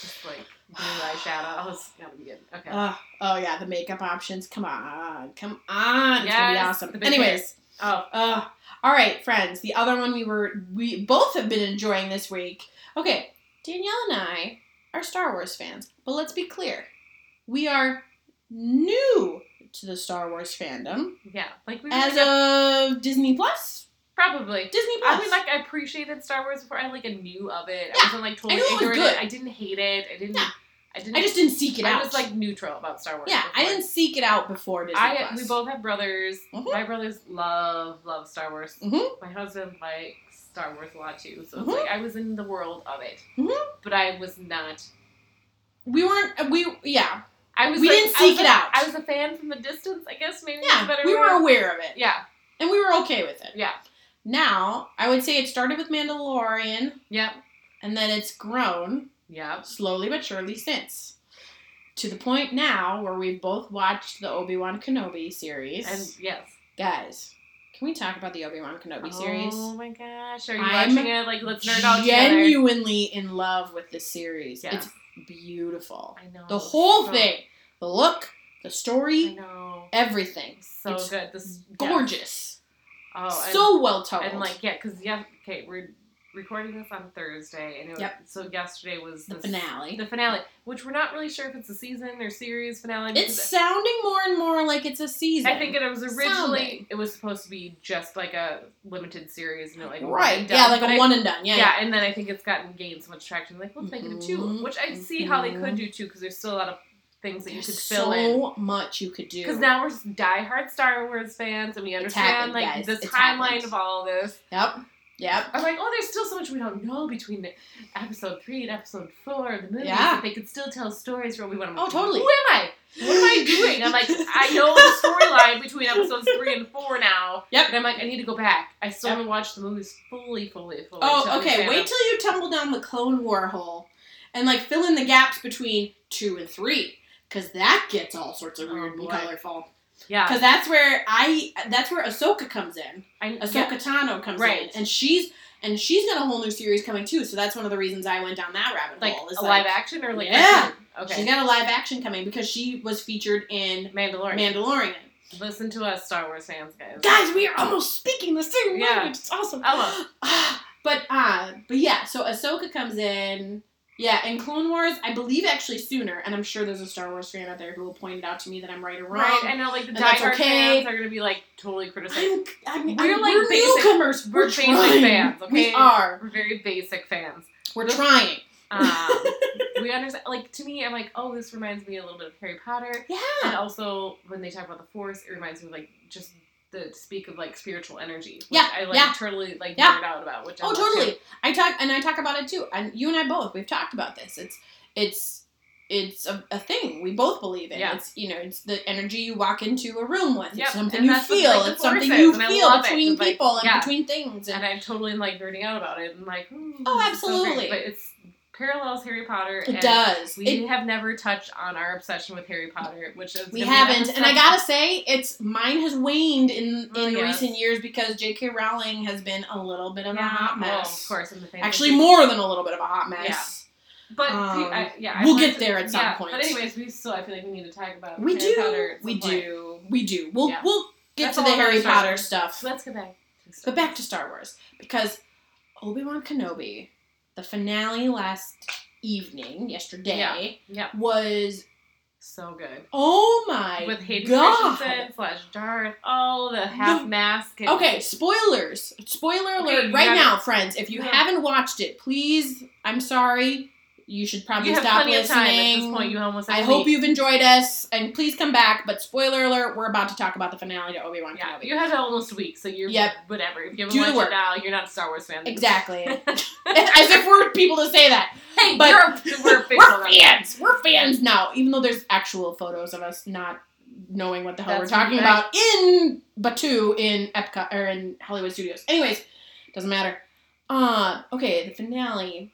Just like blue eyeshadow. It's gotta be good. Okay. Oh, oh yeah, the makeup options. Come on, come on, it's gonna be awesome. Anyways, oh, uh, all right, friends. The other one we were we both have been enjoying this week. Okay, Danielle and I are Star Wars fans, but let's be clear, we are new to the Star Wars fandom yeah. Like we as like, of Disney Plus. probably. Disney Plus. I mean, like I appreciated Star Wars before. I like I knew of it. Yeah, I wasn't like totally it was ignorant. good. I didn't hate it. I didn't. Yeah. I didn't. I just didn't seek it I out. I was like neutral about Star Wars. yeah, I didn't seek it out before Disney I Plus. we both have brothers. Mhm. My brothers love love Star Wars. Mhm. My husband likes Star Wars a lot too. So it's like I was in the world of it, Mhm. but I was not. we weren't. We yeah I was. We like- didn't seek it a- out. I was a fan from the distance. I guess maybe. yeah. We were aware of it. Yeah. and we were okay with it. Yeah. Now, I would say it started with Mandalorian, Yep. and then it's grown Yep. slowly but surely since. To the point now where we've both watched the Obi Wan Kenobi series. And yes. guys, can we talk about the Obi Wan Kenobi series? Oh my gosh! Are you I'm watching it? Like, let's nerd out together. Genuinely in love with this series. Yeah. It's beautiful. I know The whole so- thing, the look, the I story, know. everything. So It's good. This is Gorgeous. Yeah. Oh, and- so well told. And like, yeah, because yeah, okay, we're recording this on Thursday, and it was, Yep. so yesterday was the this- finale. The finale, which we're not really sure if it's a season or series finale. It's sounding more and more like it's a season. I think it was originally Sounding. it was supposed to be just like a limited series, you know, like right. and done, Yeah, like a I- one and done. Yeah. Yeah, and then I think it's gotten gained so much traction. Like, let's make it a two, Mhm, which I see how they could do two because there's still a lot of things that you could fill in. so much you could do. Because now we're diehard Star Wars fans, and we understand happened, like guys. the It's timeline happened. of all of this. Yep. Yep. I'm like, oh, there's still so much we don't know between episode three and episode four of the movie. Yeah. They could still tell stories for what we want. I'm Oh, totally. Who am I? What am I doing? I'm like, I know the storyline between episodes three and four now. Yep. And I'm like, I need to go back. I still Yep. haven't watched the movies fully, fully, fully. Oh, okay. Wait till you tumble down the Clone War hole and like fill in the gaps between two and three, because that gets all sorts of Oh, weird and colorful. Yeah. Because that's where I that's where Ahsoka comes in. I, Ahsoka yeah. Tano comes Right. in, and she's and she's got a whole new series coming too. So that's one of the reasons I went down that rabbit Like hole. is a like, live action or like Yeah. Okay. She's got a live action coming because she was featured in Mandalorian. Mandalorian. Listen to us, Star Wars fans, guys. Guys, we are almost speaking the same Yeah. language. It's awesome. I love. but uh, but yeah. So Ahsoka comes in. Yeah, in Clone Wars, I believe actually sooner, and I'm sure there's a Star Wars fan out there who will point it out to me that I'm right or wrong. Right, I know, like the And diehard okay. fans are gonna be like totally criticizing. I'm, I'm, We're I'm, like we're basic- newcomers. we're We're, basic trying. fans, okay? We are. We're very basic fans. We're trying. Um, we understand. Like to me, I'm like, oh, this reminds me a little bit of Harry Potter, Yeah. and also when they talk about the Force, it reminds me of like just the speak of like spiritual energy. Which Yeah, I like yeah. totally like Yeah. nerd out about. Which I Oh, totally. too. I talk and I talk about it too. And you and I both, we've talked about this. It's it's it's a, a thing we both believe in. Yeah. It's you know, it's the energy you walk into a room with. It's Yep, something and you feel. like, it's something you is, and I feel love it. between like, people and yeah. between things. And And I'm totally like nerding out about it and like, ooh, Oh, is so absolutely. But it's parallels Harry Potter. it and does. We It- have never touched on our obsession with Harry Potter, which is we haven't, and I gotta say, it's mine has waned in Oh, in yes. recent years because J.K. Rowling has been a little bit of a hot mess. of course, in the. Actually, more than a little bit of a hot mess. Yeah. But Um, I, yeah, I we'll get to- there at some yeah, point. But anyways, we still I feel like we need to talk about We Harry do. Potter at some We point. do. We do. We'll Yeah. we'll get That's to the Harry Potter stuff. So let's go back. But back to Star Wars because Obi Wan Kenobi, the finale last evening, yesterday, Yeah. Yeah. was so good oh my with Hayden god. Christensen slash Darth. Oh, the half The- mask. and- Okay, spoilers. Spoiler alert you right gotta- now, friends. If you Yeah. haven't watched it, please, I'm sorry. You should probably You stop listening. time at this point. You almost. Have I hope you've enjoyed us, and please come back. But spoiler alert: we're about to talk about the finale to Obi Wan Yeah, Kenobi. you have almost a week, so you're Yep. whatever. If you haven't watched work. it now, you're not a Star Wars fan. Exactly. As if we're people to say that. hey, But you're, we're. We're fans. We're fans now, even though there's actual photos of us not knowing what the hell That's we're talking about in Batuu in Epcot or in Hollywood Studios. Anyways, doesn't matter. Uh, okay, the finale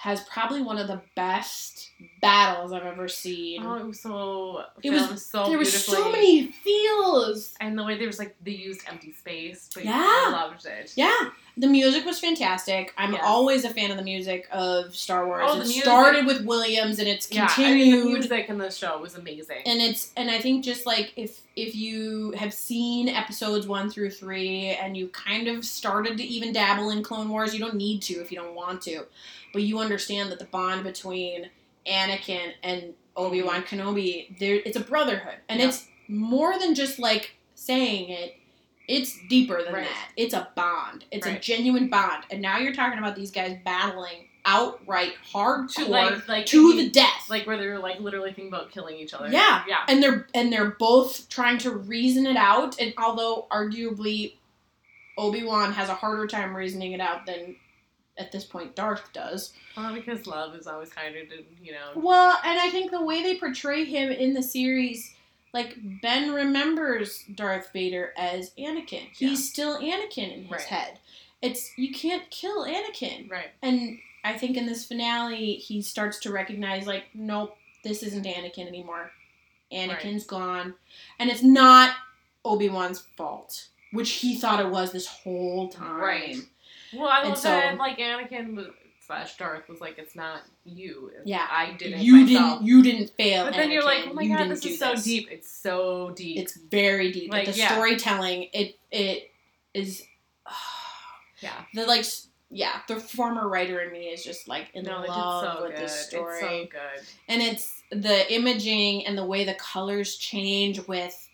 has probably one of the best battles I've ever seen. Oh, it was so. It was- so there was so many feels. And the way there was like they used empty space, but Yeah. I loved it. Yeah, the music was fantastic. I'm Yes. always a fan of the music of Star Wars. Oh, the it music- started with Williams and it's Yeah, I continued. mean, the music in the show was amazing. and it's and I think just like if if you have seen episodes one through three and you kind of started to even dabble in Clone Wars, you don't need to if you don't want to, but you understand that the bond between Anakin and Obi Wan mm-hmm. Kenobi, there it's a brotherhood, and Yeah. it's more than just like saying it. It's deeper than Right. that. It's a bond. It's a genuine bond, and now you're talking about these guys battling outright hardcore to like like to the death. like where they're like literally thinking about killing each other. Yeah. yeah. and they're and they're both trying to reason it out and although arguably obi-wan has a harder time reasoning it out than at this point darth does Well, because love is always kinder to you know. well and i think the way they portray him in the series like ben remembers darth vader as anakin he's Yeah. still anakin in his Right. head it's you can't kill anakin Right. and I think in this finale, he starts to recognize, like, nope, this isn't Anakin anymore. Anakin's gone. And it's not Obi Wan's fault, which he thought it was this whole time. Right. Well, I love so- that like Anakin was, slash Darth was like, it's not you. Yeah. I did it You myself. didn't. You didn't fail. but then you're like, oh my You god, this is so this." deep. It's so deep. It's very deep. Like, the yeah. storytelling, it it is. yeah. the like, yeah, the former writer in me is just like in No, love so with good. this story. It's so good. and it's the imaging and the way the colors change with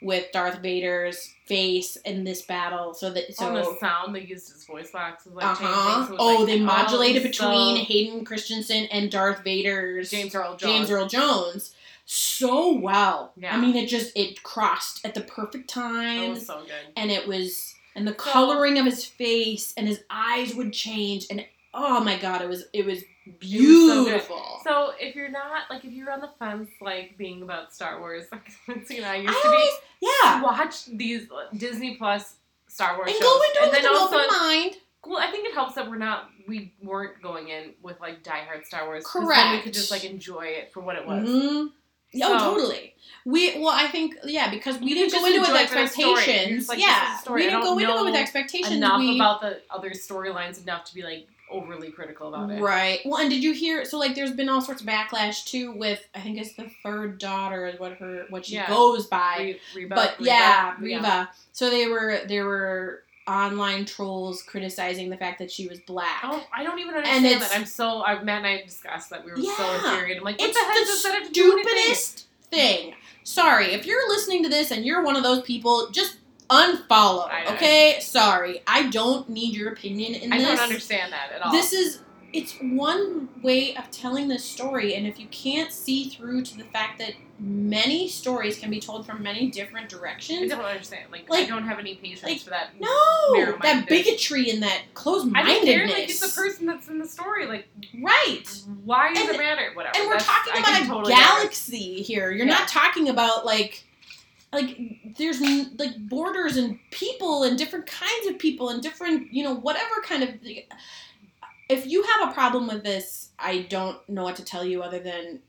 with Darth Vader's face in this battle. So that so the sound they used his voice box was like uh changing. huh. so was oh, like, they modulated so- between Hayden Christensen and Darth Vader's James Earl Jones. James Earl Jones so well. Yeah. I mean, it just it crossed at the perfect time. so good. and it was and the So- coloring of his face and his eyes would change, and oh my god, it was it was so good. beautiful. So if you're not like if you're on the fence like being about Star Wars, like Lindsay and I used I to always, be, yeah. watch these Disney Plus Star Wars and shows, go into and it with then an open mind. well, I think it helps that we're not we weren't going in with like diehard Star Wars. 'cause Then we could just like enjoy it for what it was. hmm oh, So- totally. We well, I think yeah, because we didn't go into it with enjoy it for the story. You're expectations. like, yeah, we didn't go into it with expectations. Enough we, about the other storylines enough to be like overly critical about it. Right. Well, and did you hear? So, like, there's been all sorts of backlash too. With I think it's the third daughter is what her what she Yeah. goes by. Re- Reba, but Reba, yeah, Reva. So they were there were online trolls criticizing the fact that she was black. Oh, I don't even understand it's- that. I'm so. I, Matt and I discussed that we were so infuriated. I'm like, what it's the heck does that have to do with anything? stupidest thing. Sorry, if you're listening to this and you're one of those people, just unfollow. I. Okay, sorry, I don't need your opinion in I this. I don't understand that at all. This is it's one way of telling this story, and if you can't see through to the fact that many stories can be told from many different directions, I don't understand. Like, I don't have any patience like, for that. no, that bigotry and that I closed-mindedness. don't care. Like, it's the person that's in the story. Like, right? why does And- it matter? Whatever. And we're That's- talking about a totally galaxy here. You're Yeah. not talking about like like there's like borders and people and different kinds of people and different you know whatever kind of if you have a problem with this i don't know what to tell you other than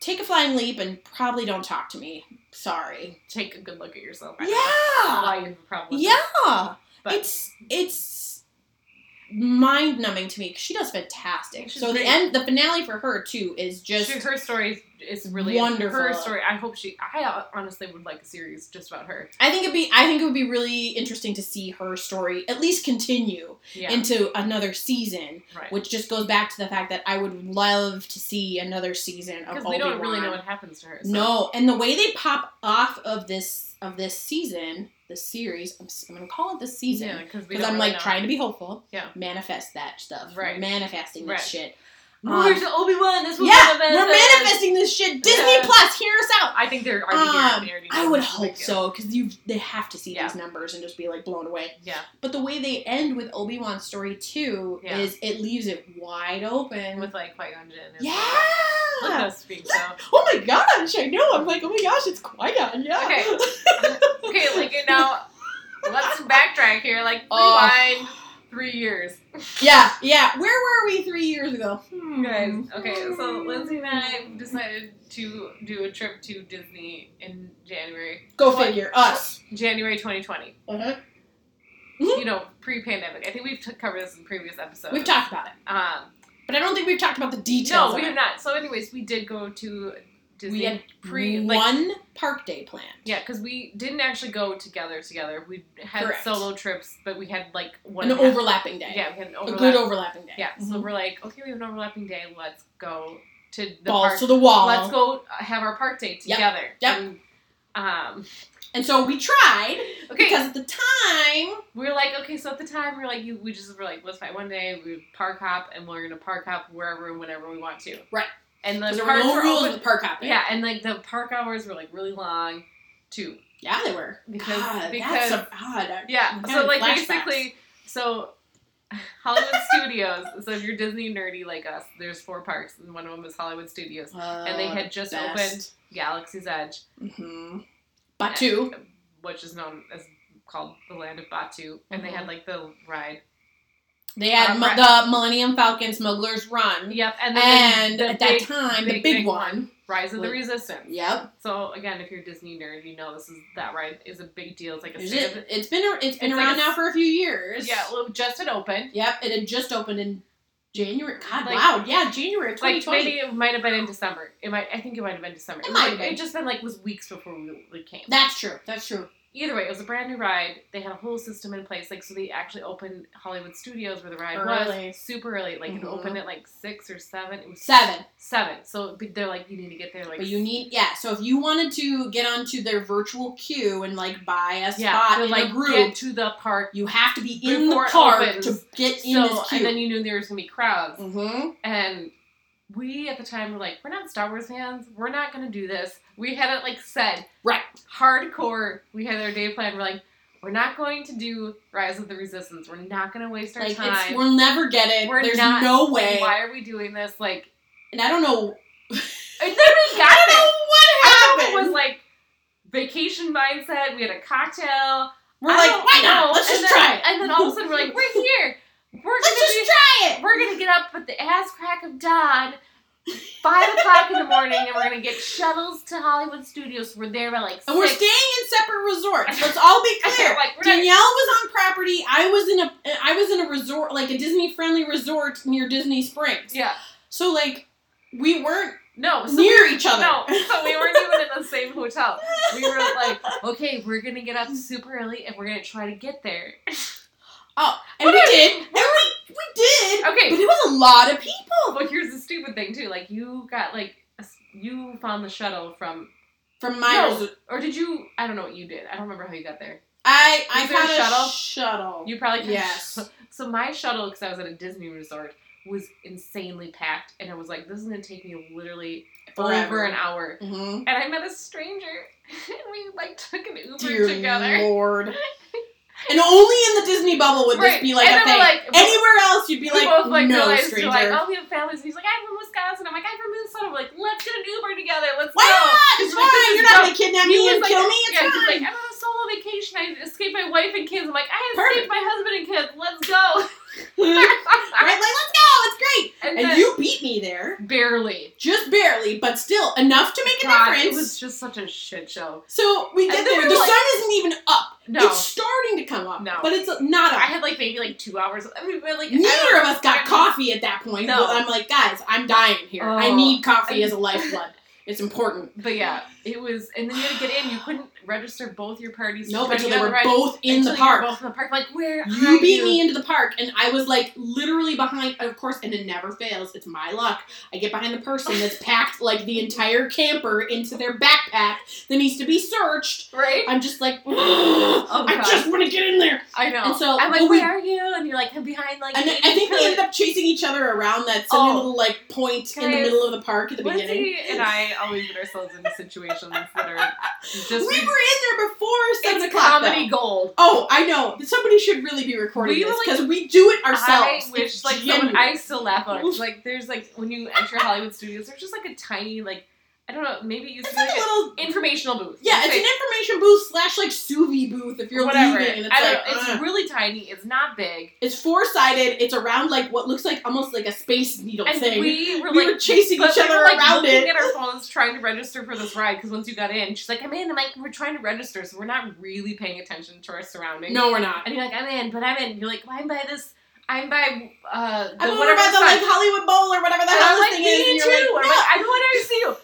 take a flying leap and probably don't talk to me. Sorry. Take a good look at yourself. I yeah. Why you have a problem yeah. But- it's it's mind numbing to me she does fantastic She's so great. the end the finale for her too is just She- her story is really Wonderful. Her story. I hope she. I uh, honestly would like a series just about her. I think it'd be I think it would be really interesting to see her story at least continue Yeah. into another season, right. which just goes back to the fact that I would love to see another season of Because we don't really know what happens to her. so- No, and the way they pop off of this of this season, the series, I'm, I'm gonna call it the season Yeah, because we I'm really like know. trying to be hopeful. Yeah. Manifest that stuff. Right. We're manifesting this Right. shit. Um, Where's the Obi Wan? This was yeah, one of we're manifesting this shit. Disney Yeah. Plus, hear us out. I think they're already Um, here. Already I would this is a hope so because you they have to see Yeah. these numbers and just be like blown away. Yeah, But the way they end with Obi Wan's story too Yeah. is it leaves it wide open. with like Qui Gon Jinn. yeah. Look at us being so. Oh my gosh, I know. I'm like, oh my gosh, it's Qui Gon. Yeah. Okay. Okay, like now, let's backtrack here. Like Oh. Three years. yeah, yeah. Where were we three years ago? Hmm. Guys, okay, so Lindsay and I decided to do a trip to Disney in January. Go Twen- figure. Us. January 2020. Uh-huh. You know, pre-pandemic. I think we've t- covered this in previous episodes. We've talked about it, Um, but I don't think we've talked about the details. no, we have not. So, anyways, we did go to Disney We had pre like one park day planned. yeah, because we didn't actually go together together. We had Correct. solo trips, but we had like one An overlapping day. Yeah, we had an A good overlapping day. Yeah, so Mhm. we're like, okay, we have an overlapping day. Let's go to the balls park. to the wall. Let's go have our park day together. Yep. And, um, And so we tried okay, because at the time, we were like, okay, so at the time we were like, you, we just were like, let's find one day we would park hop and we're gonna park hop wherever and whenever we want to. Right. And the there were no were rules open- with park hopping. Yeah, and like the park hours were like really long, too. yeah, they were. Because- God, because- that's God, Yeah. So like flashbacks. basically, so Hollywood Studios. So if you're Disney nerdy like us, there's four parks, and one of them is Hollywood Studios. and they had just opened Galaxy's Edge, Mm-hmm. Batuu. which is known as called the Land of Batuu, and they Mhm. had like the ride. They had Uh, right. the Millennium Falcon Smuggler's Run. Yep, and then And the at big- that time, the big, big, big one. Rise of the Resistance. Yep. So again, if you're a Disney nerd, you know this is that ride is a big deal. It's like a it, of- it's been a- it's been It's like around a now for a few years. yeah, well, just had opened. Yep. It had just opened in January. God, Like- wow. Yeah, January Like 2020. maybe it might have been in December. It might. I think it might have been December. It was might have been. It just been like was weeks before we, we came. That's true. That's true. Either way, it was a brand new ride. They had a whole system in place. Like so, they actually opened Hollywood Studios where the ride Early. was super early. Like it Mhm. opened at like six or seven. It was Seven. Seven. So they're like, you need to get there like. But you need yeah. So if you wanted to get onto their virtual queue and like buy a yeah, spot to, in like a group, get to the park. you have to be in the it park opens. to get in So this queue. and then you knew there was gonna be crowds. mm-hmm. And we at the time were like, we're not Star Wars fans. We're not gonna do this. We had it like said Right. hardcore. We had our day plan. We're like, we're not going to do Rise of the Resistance. We're not gonna waste our Like it's, time. we'll never get it. We're There's not- no way. Why are we doing this? Like, And I don't know. and then we got I don't there. know what happened. know it was like vacation mindset. We had a cocktail. We're I like, why not? Let's And just then- try it. And then all of a sudden we're like, we're here. We're Let's gonna just be, try it. we're gonna get up at the ass crack of dawn, five o'clock in the morning, and we're gonna get shuttles to Hollywood Studios. We're there by like And we're staying in separate resorts. Let's all be clear. like we're not, Danielle was on property. I was in a I was in a resort like a Disney friendly resort near Disney Springs. yeah. So like we weren't No, so near we- each other. No, so we weren't even in the same hotel. We were like, okay, we're gonna get up super early and we're gonna try to get there. Oh, and What we did. And we we did. Okay. But it was a lot of people Well, here's the stupid thing too. Like you got like a you found the shuttle from, from my No. or did you? I don't know what you did. I don't remember how you got there. I I Was there a got shuttle? shuttle. You probably Yes. So my shuttle, because I was at a Disney resort, was insanely packed, and I was like, "This is gonna take me literally over an hour." Mm-hmm. And I met a stranger, and we like took an Uber Dear together. Lord. And only in the Disney bubble would Right. this be like And a thing. like- Anywhere else, you'd be like, both like no, stranger. like, oh, we have families. And he's like, I'm from Wisconsin. I'm like, I'm from Minnesota. We're like, let's get an Uber together. Let's Why go. not? It's fine. You're not gonna kidnap me and kill me. It's yeah, fine. Like, I'm on a solo vacation. I escaped my wife and kids. I'm like, I Perfect. escaped my husband and kids. Let's go. right? Like, let's go. It's great. And, And you beat me there, barely. just barely, but still enough to make a God, difference. it was just such a shit show. so we get there. The like- sun isn't even up. No, It's starting to come up. No. But it's not up. I had like maybe like two hours. I mean, like Neither of us got coffee at that point. No. I'm like, guys, I'm dying here. I Oh. need coffee as a lifeblood. It's important. But yeah, it was, and then you had to get in. You couldn't. Register both your parties. No, until they were both in the park. Both in the park. Like where are You beat you? me into the park, and I was like literally behind. Of course, and it never fails. It's my luck. I get behind the person that's packed like the entire camper into their backpack that needs to be searched. right? I'm just like, oh, I God. just want to get in there. I know. And so- I'm like, well, we- where are you? And you're like, I'm behind like. And I think we ended up chasing each other around that silly Oh. little like point in the middle of the park at the beginning. And I always get ourselves into situations that are just we were in there before seven it's o'clock. comedy though. gold. Oh, I know. Somebody should really be recording We this were, like- because we do it ourselves. I wish like someone, I still laugh about it. Like there's like when you enter Hollywood Studios, there's just like a tiny like I don't know maybe It's to be like a like little. informational booth. Yeah, Let's it's an information booth slash like sous vide booth if you're whatever. leaving, and it's I don't like know. It's really tiny. It's not big. it's four sided. It's around like what looks like almost like a space needle And thing. we were We like were chasing each we other were, like, around looking it. at our phones trying to register for this ride because once you got in, she's like, "I'm in." I'm like, "We're trying to register, so we're not really paying attention to our surroundings." no, we're not. And you're like, "I'm in," but I'm in. You're like, well, "I'm by this." I'm by uh, the I'm whatever by the like Hollywood Bowl or whatever the hell like, thing is, too. like, I'm like, I don't want to see you.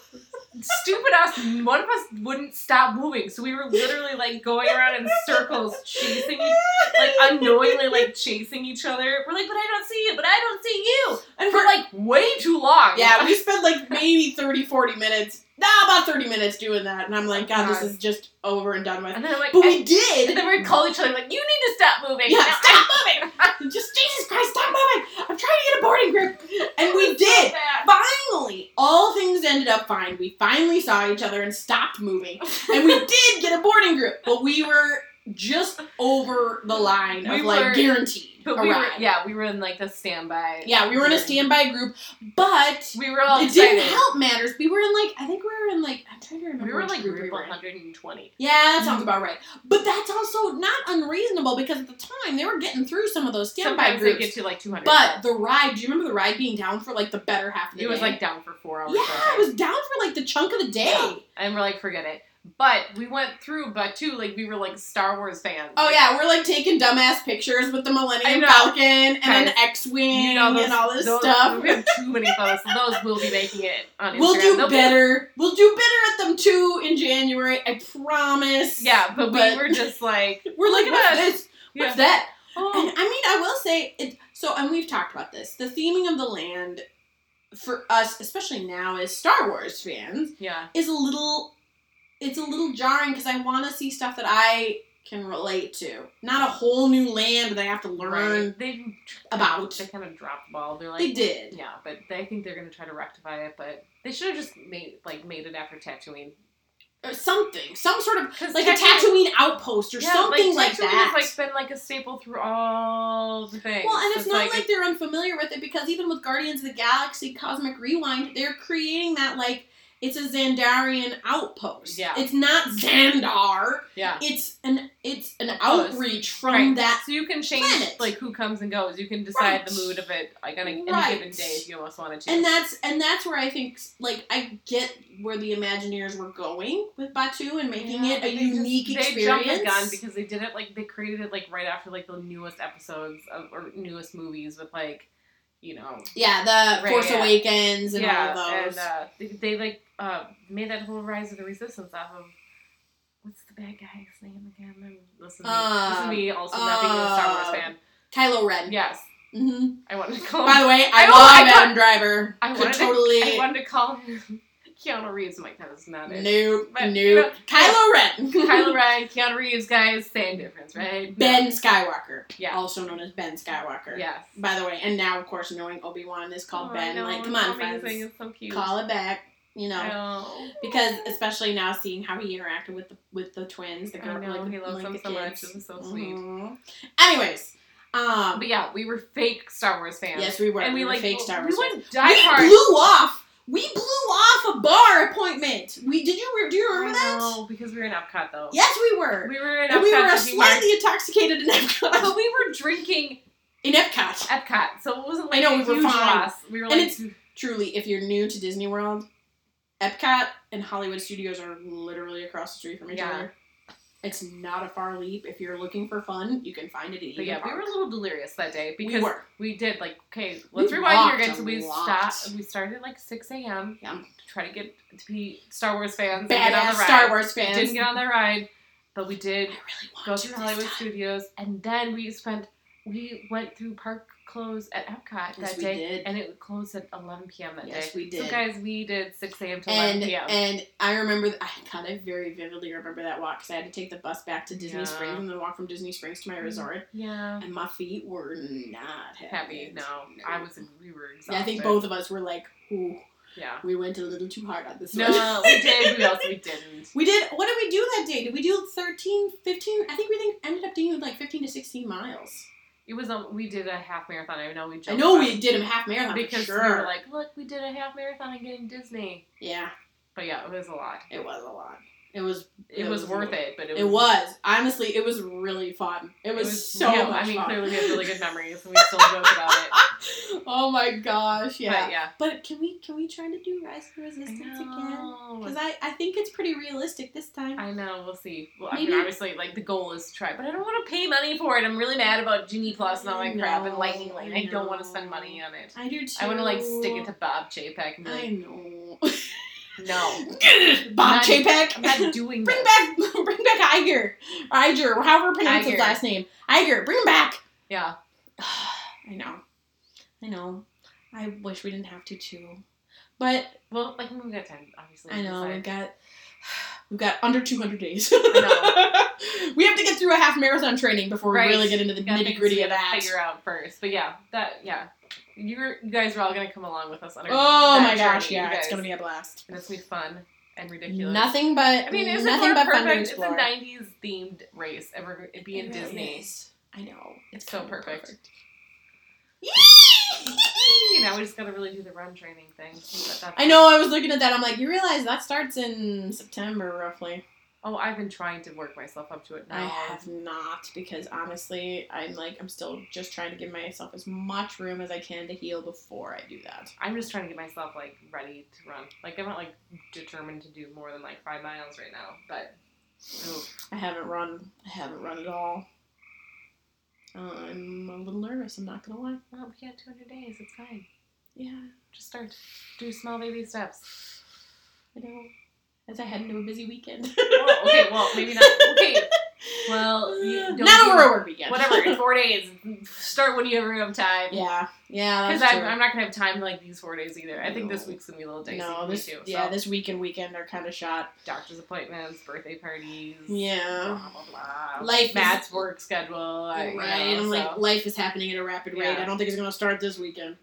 Stupid us. One of us wouldn't stop moving, so we were literally like going around in circles, chasing, like unknowingly, like chasing each other. We're like, but I don't see you, but I don't see you, and for like way too long. Yeah, we spent like maybe 30, 40 minutes. Nah, about 30 minutes doing that. And I'm like, God, this is just over and done with. and then I'm like, But we did. and then we'd call each other like, you need to stop moving. Yeah, I- stop moving. Just Jesus Christ, stop moving. I'm trying to get a boarding group. And we was so did. Finally, all things ended up fine. We finally saw each other and stopped moving. And we did get a boarding group. But we were just over the line of We like were- guaranteed But a we were, yeah, we were in like the standby. Yeah, we were in a standby group, but We were all it excited. didn't help matters. We were in like I think we were in like I'm trying to remember. We were like group group we were in. 120. Yeah, that sounds about right. But that's also not unreasonable because at the time they were getting through some of those standby Sometimes they groups. get to like 200. but the ride, do you remember the ride being down for like the better half of the it was like down for four hours. yeah, it was down for like the chunk of the day. Yeah. And we're like, forget it. But we went through, but too, like we were like Star Wars fans. Oh Like, yeah, we're like taking dumbass pictures with the Millennium. Falcon and an X-wing You know, those, and all this those- stuff. We have too many photos, so those will be making it on Instagram. We'll do They'll be- better. We'll do better at them too in January. I promise. yeah, but, But- we were just like, We're like, what's this? yeah. What's that? Oh. And Oh, I mean, I will say it. So, and we've talked about this. The theming of the land for us, especially now as Star Wars fans, yeah. is a little. It's a little jarring because I want to see stuff that I can relate to, not a whole new land that I have to learn Right. They about. They kind of dropped the ball. They're like, They did. Yeah, but they, I think they're gonna try to rectify it. But they should have just made like made it after Tatooine. Or something, some sort of like a Tatooine- Tatooine outpost or Yeah, something like, Tatooine that. has like been like a staple through all the things. Well, and it's, not like, a- they're unfamiliar with it because even with Guardians of the Galaxy Cosmic Rewind, they're creating that like it's a Xandarian outpost. Yeah. It's not Xandar. yeah. It's an it's an Outpost. outreach from Right. that. So you can change planet. like who comes and goes. You can decide Right. the mood of it like on a, Right. any given day if you almost wanted to. And that's and that's where I think like I get where the Imagineers were going with Batuu and making Yeah, it a unique just, experience. They jumped the gun because they did it like they created it like right after like the newest episodes of or newest movies with like, you know, yeah, the Right, Force yeah. Awakens and yeah, all of those. and uh, they, they like uh made that whole Rise of the Resistance off of. What's the bad guy's name again? I'm listen to me, Uh, listen to me also not being a Star Wars uh, fan. Kylo Ren. Yes, hmm I wanted to call Him. By the way, I, I love I Adam Driver. I Could wanted, totally. to, I wanted to call him Keanu Reeves. I'm like, that is not it. Nope, But, nope. you know, Kylo Ren. Kylo Ren, Keanu Reeves, guys, same difference, right? Ben Skywalker. Yeah. Also known as Ben Skywalker. Yes. By the way, and now of course knowing Obi Wan is called Oh, Ben. Like, come on, friends, It's so cute. call it back. You know, know. because especially now seeing how he interacted with the with the twins, the girl, I know, like, he loves like them the so much. kids. It was so sweet. Mhm. Anyways, um, But yeah, we were fake Star Wars fans. yes, we were. and we, were like fake Star Wars. We went die we hard. blew off. We blew off a bar appointment. We did you do you remember that? No, because we were in Epcot though. Yes, we were. We were in and Epcot. we were slightly intoxicated in Epcot. but we were drinking In Epcot. Epcot, so it wasn't like I know, we were fine. loss. We were And like, it's- Truly, if you're new to Disney World, Epcot and Hollywood Studios are literally across the street from each Yeah. other. It's not a far leap. If you're looking for fun, you can find it at but Eden yeah, we were a little delirious that day We because were. we did like okay, let's We rewind here again. So we lot. stopped. We started at like six a.m. Yeah. to try to get to be Star Wars fans. and get on Badass the ride. Star Wars fans. Didn't get on the ride. but we did really go to through Hollywood. Studios, and then we spent we went through park close at Epcot Yes, that we day, did. and it closed at 11 p.m. that Yes, day. we So did. guys, we did 6 a.m. to and 11 p.m. and I remember I God I very vividly remember that walk because I had to take the bus back to Disney Yeah. Springs and then walk from Disney Springs to my mm-hmm. resort yeah, and my feet were not happy. happy. No, I was. We were exhausted. Yeah, I think both of us were like, "Ooh, Yeah. we went a little too hard on this one." No, we did. We also we didn't. We did. What did we do that day? Did we do 13, 15? I think we think, ended up doing like 15 to 16 miles. It was um, we did a half marathon. I know we. I know we did a half marathon because sure. we were like, look, we did a half marathon and getting Disney. yeah, But yeah, it was a lot. it was a lot. It was. It, was, worth it, but it was. It was honestly. It was really fun. It was, so yeah, much I mean, fun. clearly we have really good memories, and we still joke about it. oh my gosh! Yeah. But yeah. But can we can we try to do Rise of the Resistance again? Because I, I think it's pretty realistic this time. I know. We'll see. Well, I mean, obviously, like the goal is to try, but I don't want to pay money for it. I'm really mad about Genie Plus and all that crap and Lightning Lane. I, don't want to spend money on it. I do too. I want to like stick it to Bob Chapek and be I like, know. No, Bob Chapek. I'm not doing Bring that. back, bring back Iger, Iger, however pronounce his Iger. last name. Iger, bring him back. Yeah, I know, I know. I wish we didn't have to too, but well, like we've got time, obviously. I know we've got we've got under two hundred days. we have to get through a half marathon training before Right. we really get into the nitty gritty of that. Figure out first, but yeah, that yeah, you're you guys are all gonna come along with us on our. Oh my gosh, journey, yeah, you it's guys. gonna be a blast. And it's gonna be fun and ridiculous. Nothing but I mean, it's nothing but fun to perfect. It's a explore. '90s themed race. Ever it'd be in really Disney. is. I know. It's so perfect. Yay! Know, we just gotta really do the run training thing. But that's- I know. I was looking at that. I'm like, you realize that starts in September, roughly. Oh, I've been trying to work myself up to it now. I have not because honestly, I'm like, I'm still just trying to give myself as much room as I can to heal before I do that. I'm just trying to get myself like ready to run. Like I'm not like determined to do more than like five miles right now, but ooh, I haven't run. I haven't run at all. I'm a little nervous. I'm not gonna lie. well, we got 200 days. It's fine. Yeah, Just start. Do small baby steps. I know. As I head into a busy weekend. Oh, okay, well maybe not. Okay, well you don't not over a work weekend. whatever. In four days, start when you have time. Yeah, yeah. Because I'm. I'm not gonna have time like these four days either. I think this week's gonna be a little dicey no, this too. yeah, so. this week and weekend are kind of shot. doctor's appointments, birthday parties. Yeah. Blah blah blah. Life is- Matt's work schedule. I, you right, know, and like life is happening at a rapid rate. Yeah. I don't think it's gonna start this weekend,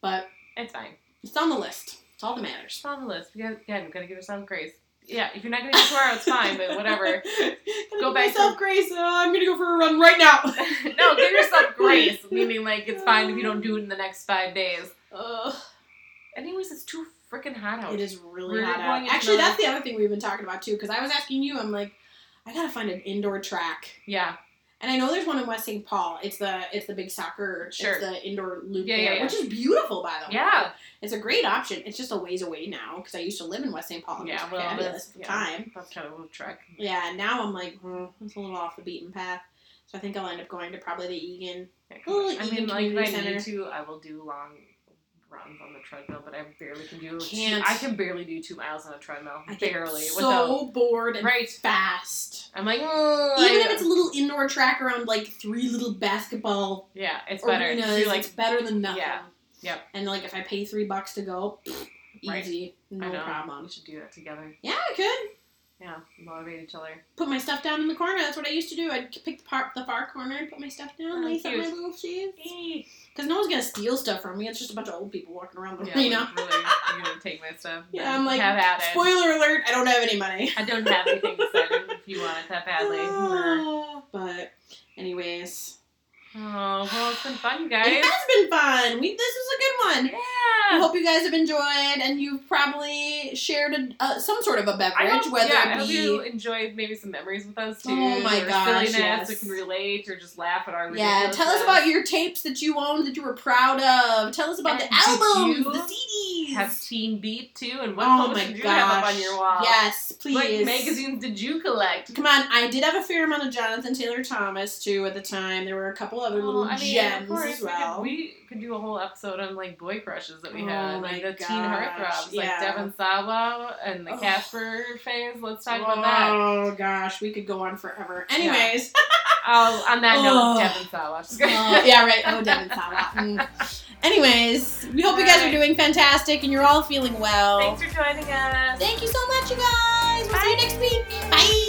but it's fine. it's on the list. It's all that matters. It's on the list. We got again. We gotta give ourselves grace. Yeah, if you're not gonna do it tomorrow, it's fine. But whatever. Go give back myself to- grace. Uh, I'm gonna go for a run right now. no, give yourself grace. Meaning like it's fine if you don't do it in the next five days. Ugh. Anyways, it's too freaking hot out. It is really We're hot out. Actually, that's the other thing we've been talking about too. Because I was asking you, I'm like, I gotta find an indoor track. Yeah. And I know there's one in West St. Paul. It's the it's the big soccer. Sure. It's the indoor loop Yeah, there, yeah, yeah. which is beautiful by the way. Yeah. It's a great option. It's just a ways away now because I used to live in West St. Paul. And Yeah. Well, fabulous that's at the yeah, time. That's kind of a trek. Yeah, now I'm like, hmm, it's a little off the beaten path. So I think I'll end up going to probably the Eagan. Yeah, I Eagan mean, like if I need to, I will do long runs on the treadmill, but I barely can do. Can't. Two, I can barely do two miles on a treadmill. I barely. so without, bored and right. fast. I'm like, "Ugh," Even I- if it's a little indoor track around like three little basketball yeah, it's better. arenas, So you're like, it's better than nothing. Yeah. Yep. And like if I pay three bucks to go, pfft, Right. easy, no problem. We should do that together. Yeah, I could Yeah, motivate each other. put my stuff down in the corner. That's what I used to do. I'd pick the part the far corner and put my stuff down, Oh, lace up my little shoes. Because no one's gonna steal stuff from me. It's just a bunch of old people walking around the Yeah, arena. like, really, you're gonna take my stuff. Yeah, I'm like, have at it. Spoiler alert! I don't have any money. I don't have anything to send if you want it that badly. Ah, but, anyways, Oh, well, it's been fun, guys. it has been fun. We this was a good one. I Yeah. hope you guys have enjoyed, and you've probably shared a, uh, some sort of a beverage, hope, whether yeah, I it be you enjoyed maybe some memories with us too. Oh my gosh, yes. that can relate or just laugh at our Yeah, tell us about your tapes that you owned that you were proud of. Tell us about And the albums, the CDs. have Teen Beat too, and what oh did you gosh! have up on your wall? Yes, please. What magazines did you collect? Come on, I did have a fair amount of Jonathan Taylor Thomas too at the time. There were a couple other little Well, I mean, gems of course, as well. We, could, we could do a whole episode on like boy crushes that we Oh had, like the teen heartthrobs, yeah. like Devon Sawa and the Ugh. Casper phase. Let's talk about that. Oh gosh, we could go on forever. Anyways, Oh, on that note. Devon Sawa. Uh, yeah, right. Oh, Devon Sawa. Mm. Anyways, we hope you guys are doing fantastic and you're all feeling well. Thanks for joining us. Thank you so much, you guys. We'll see you next week. Bye.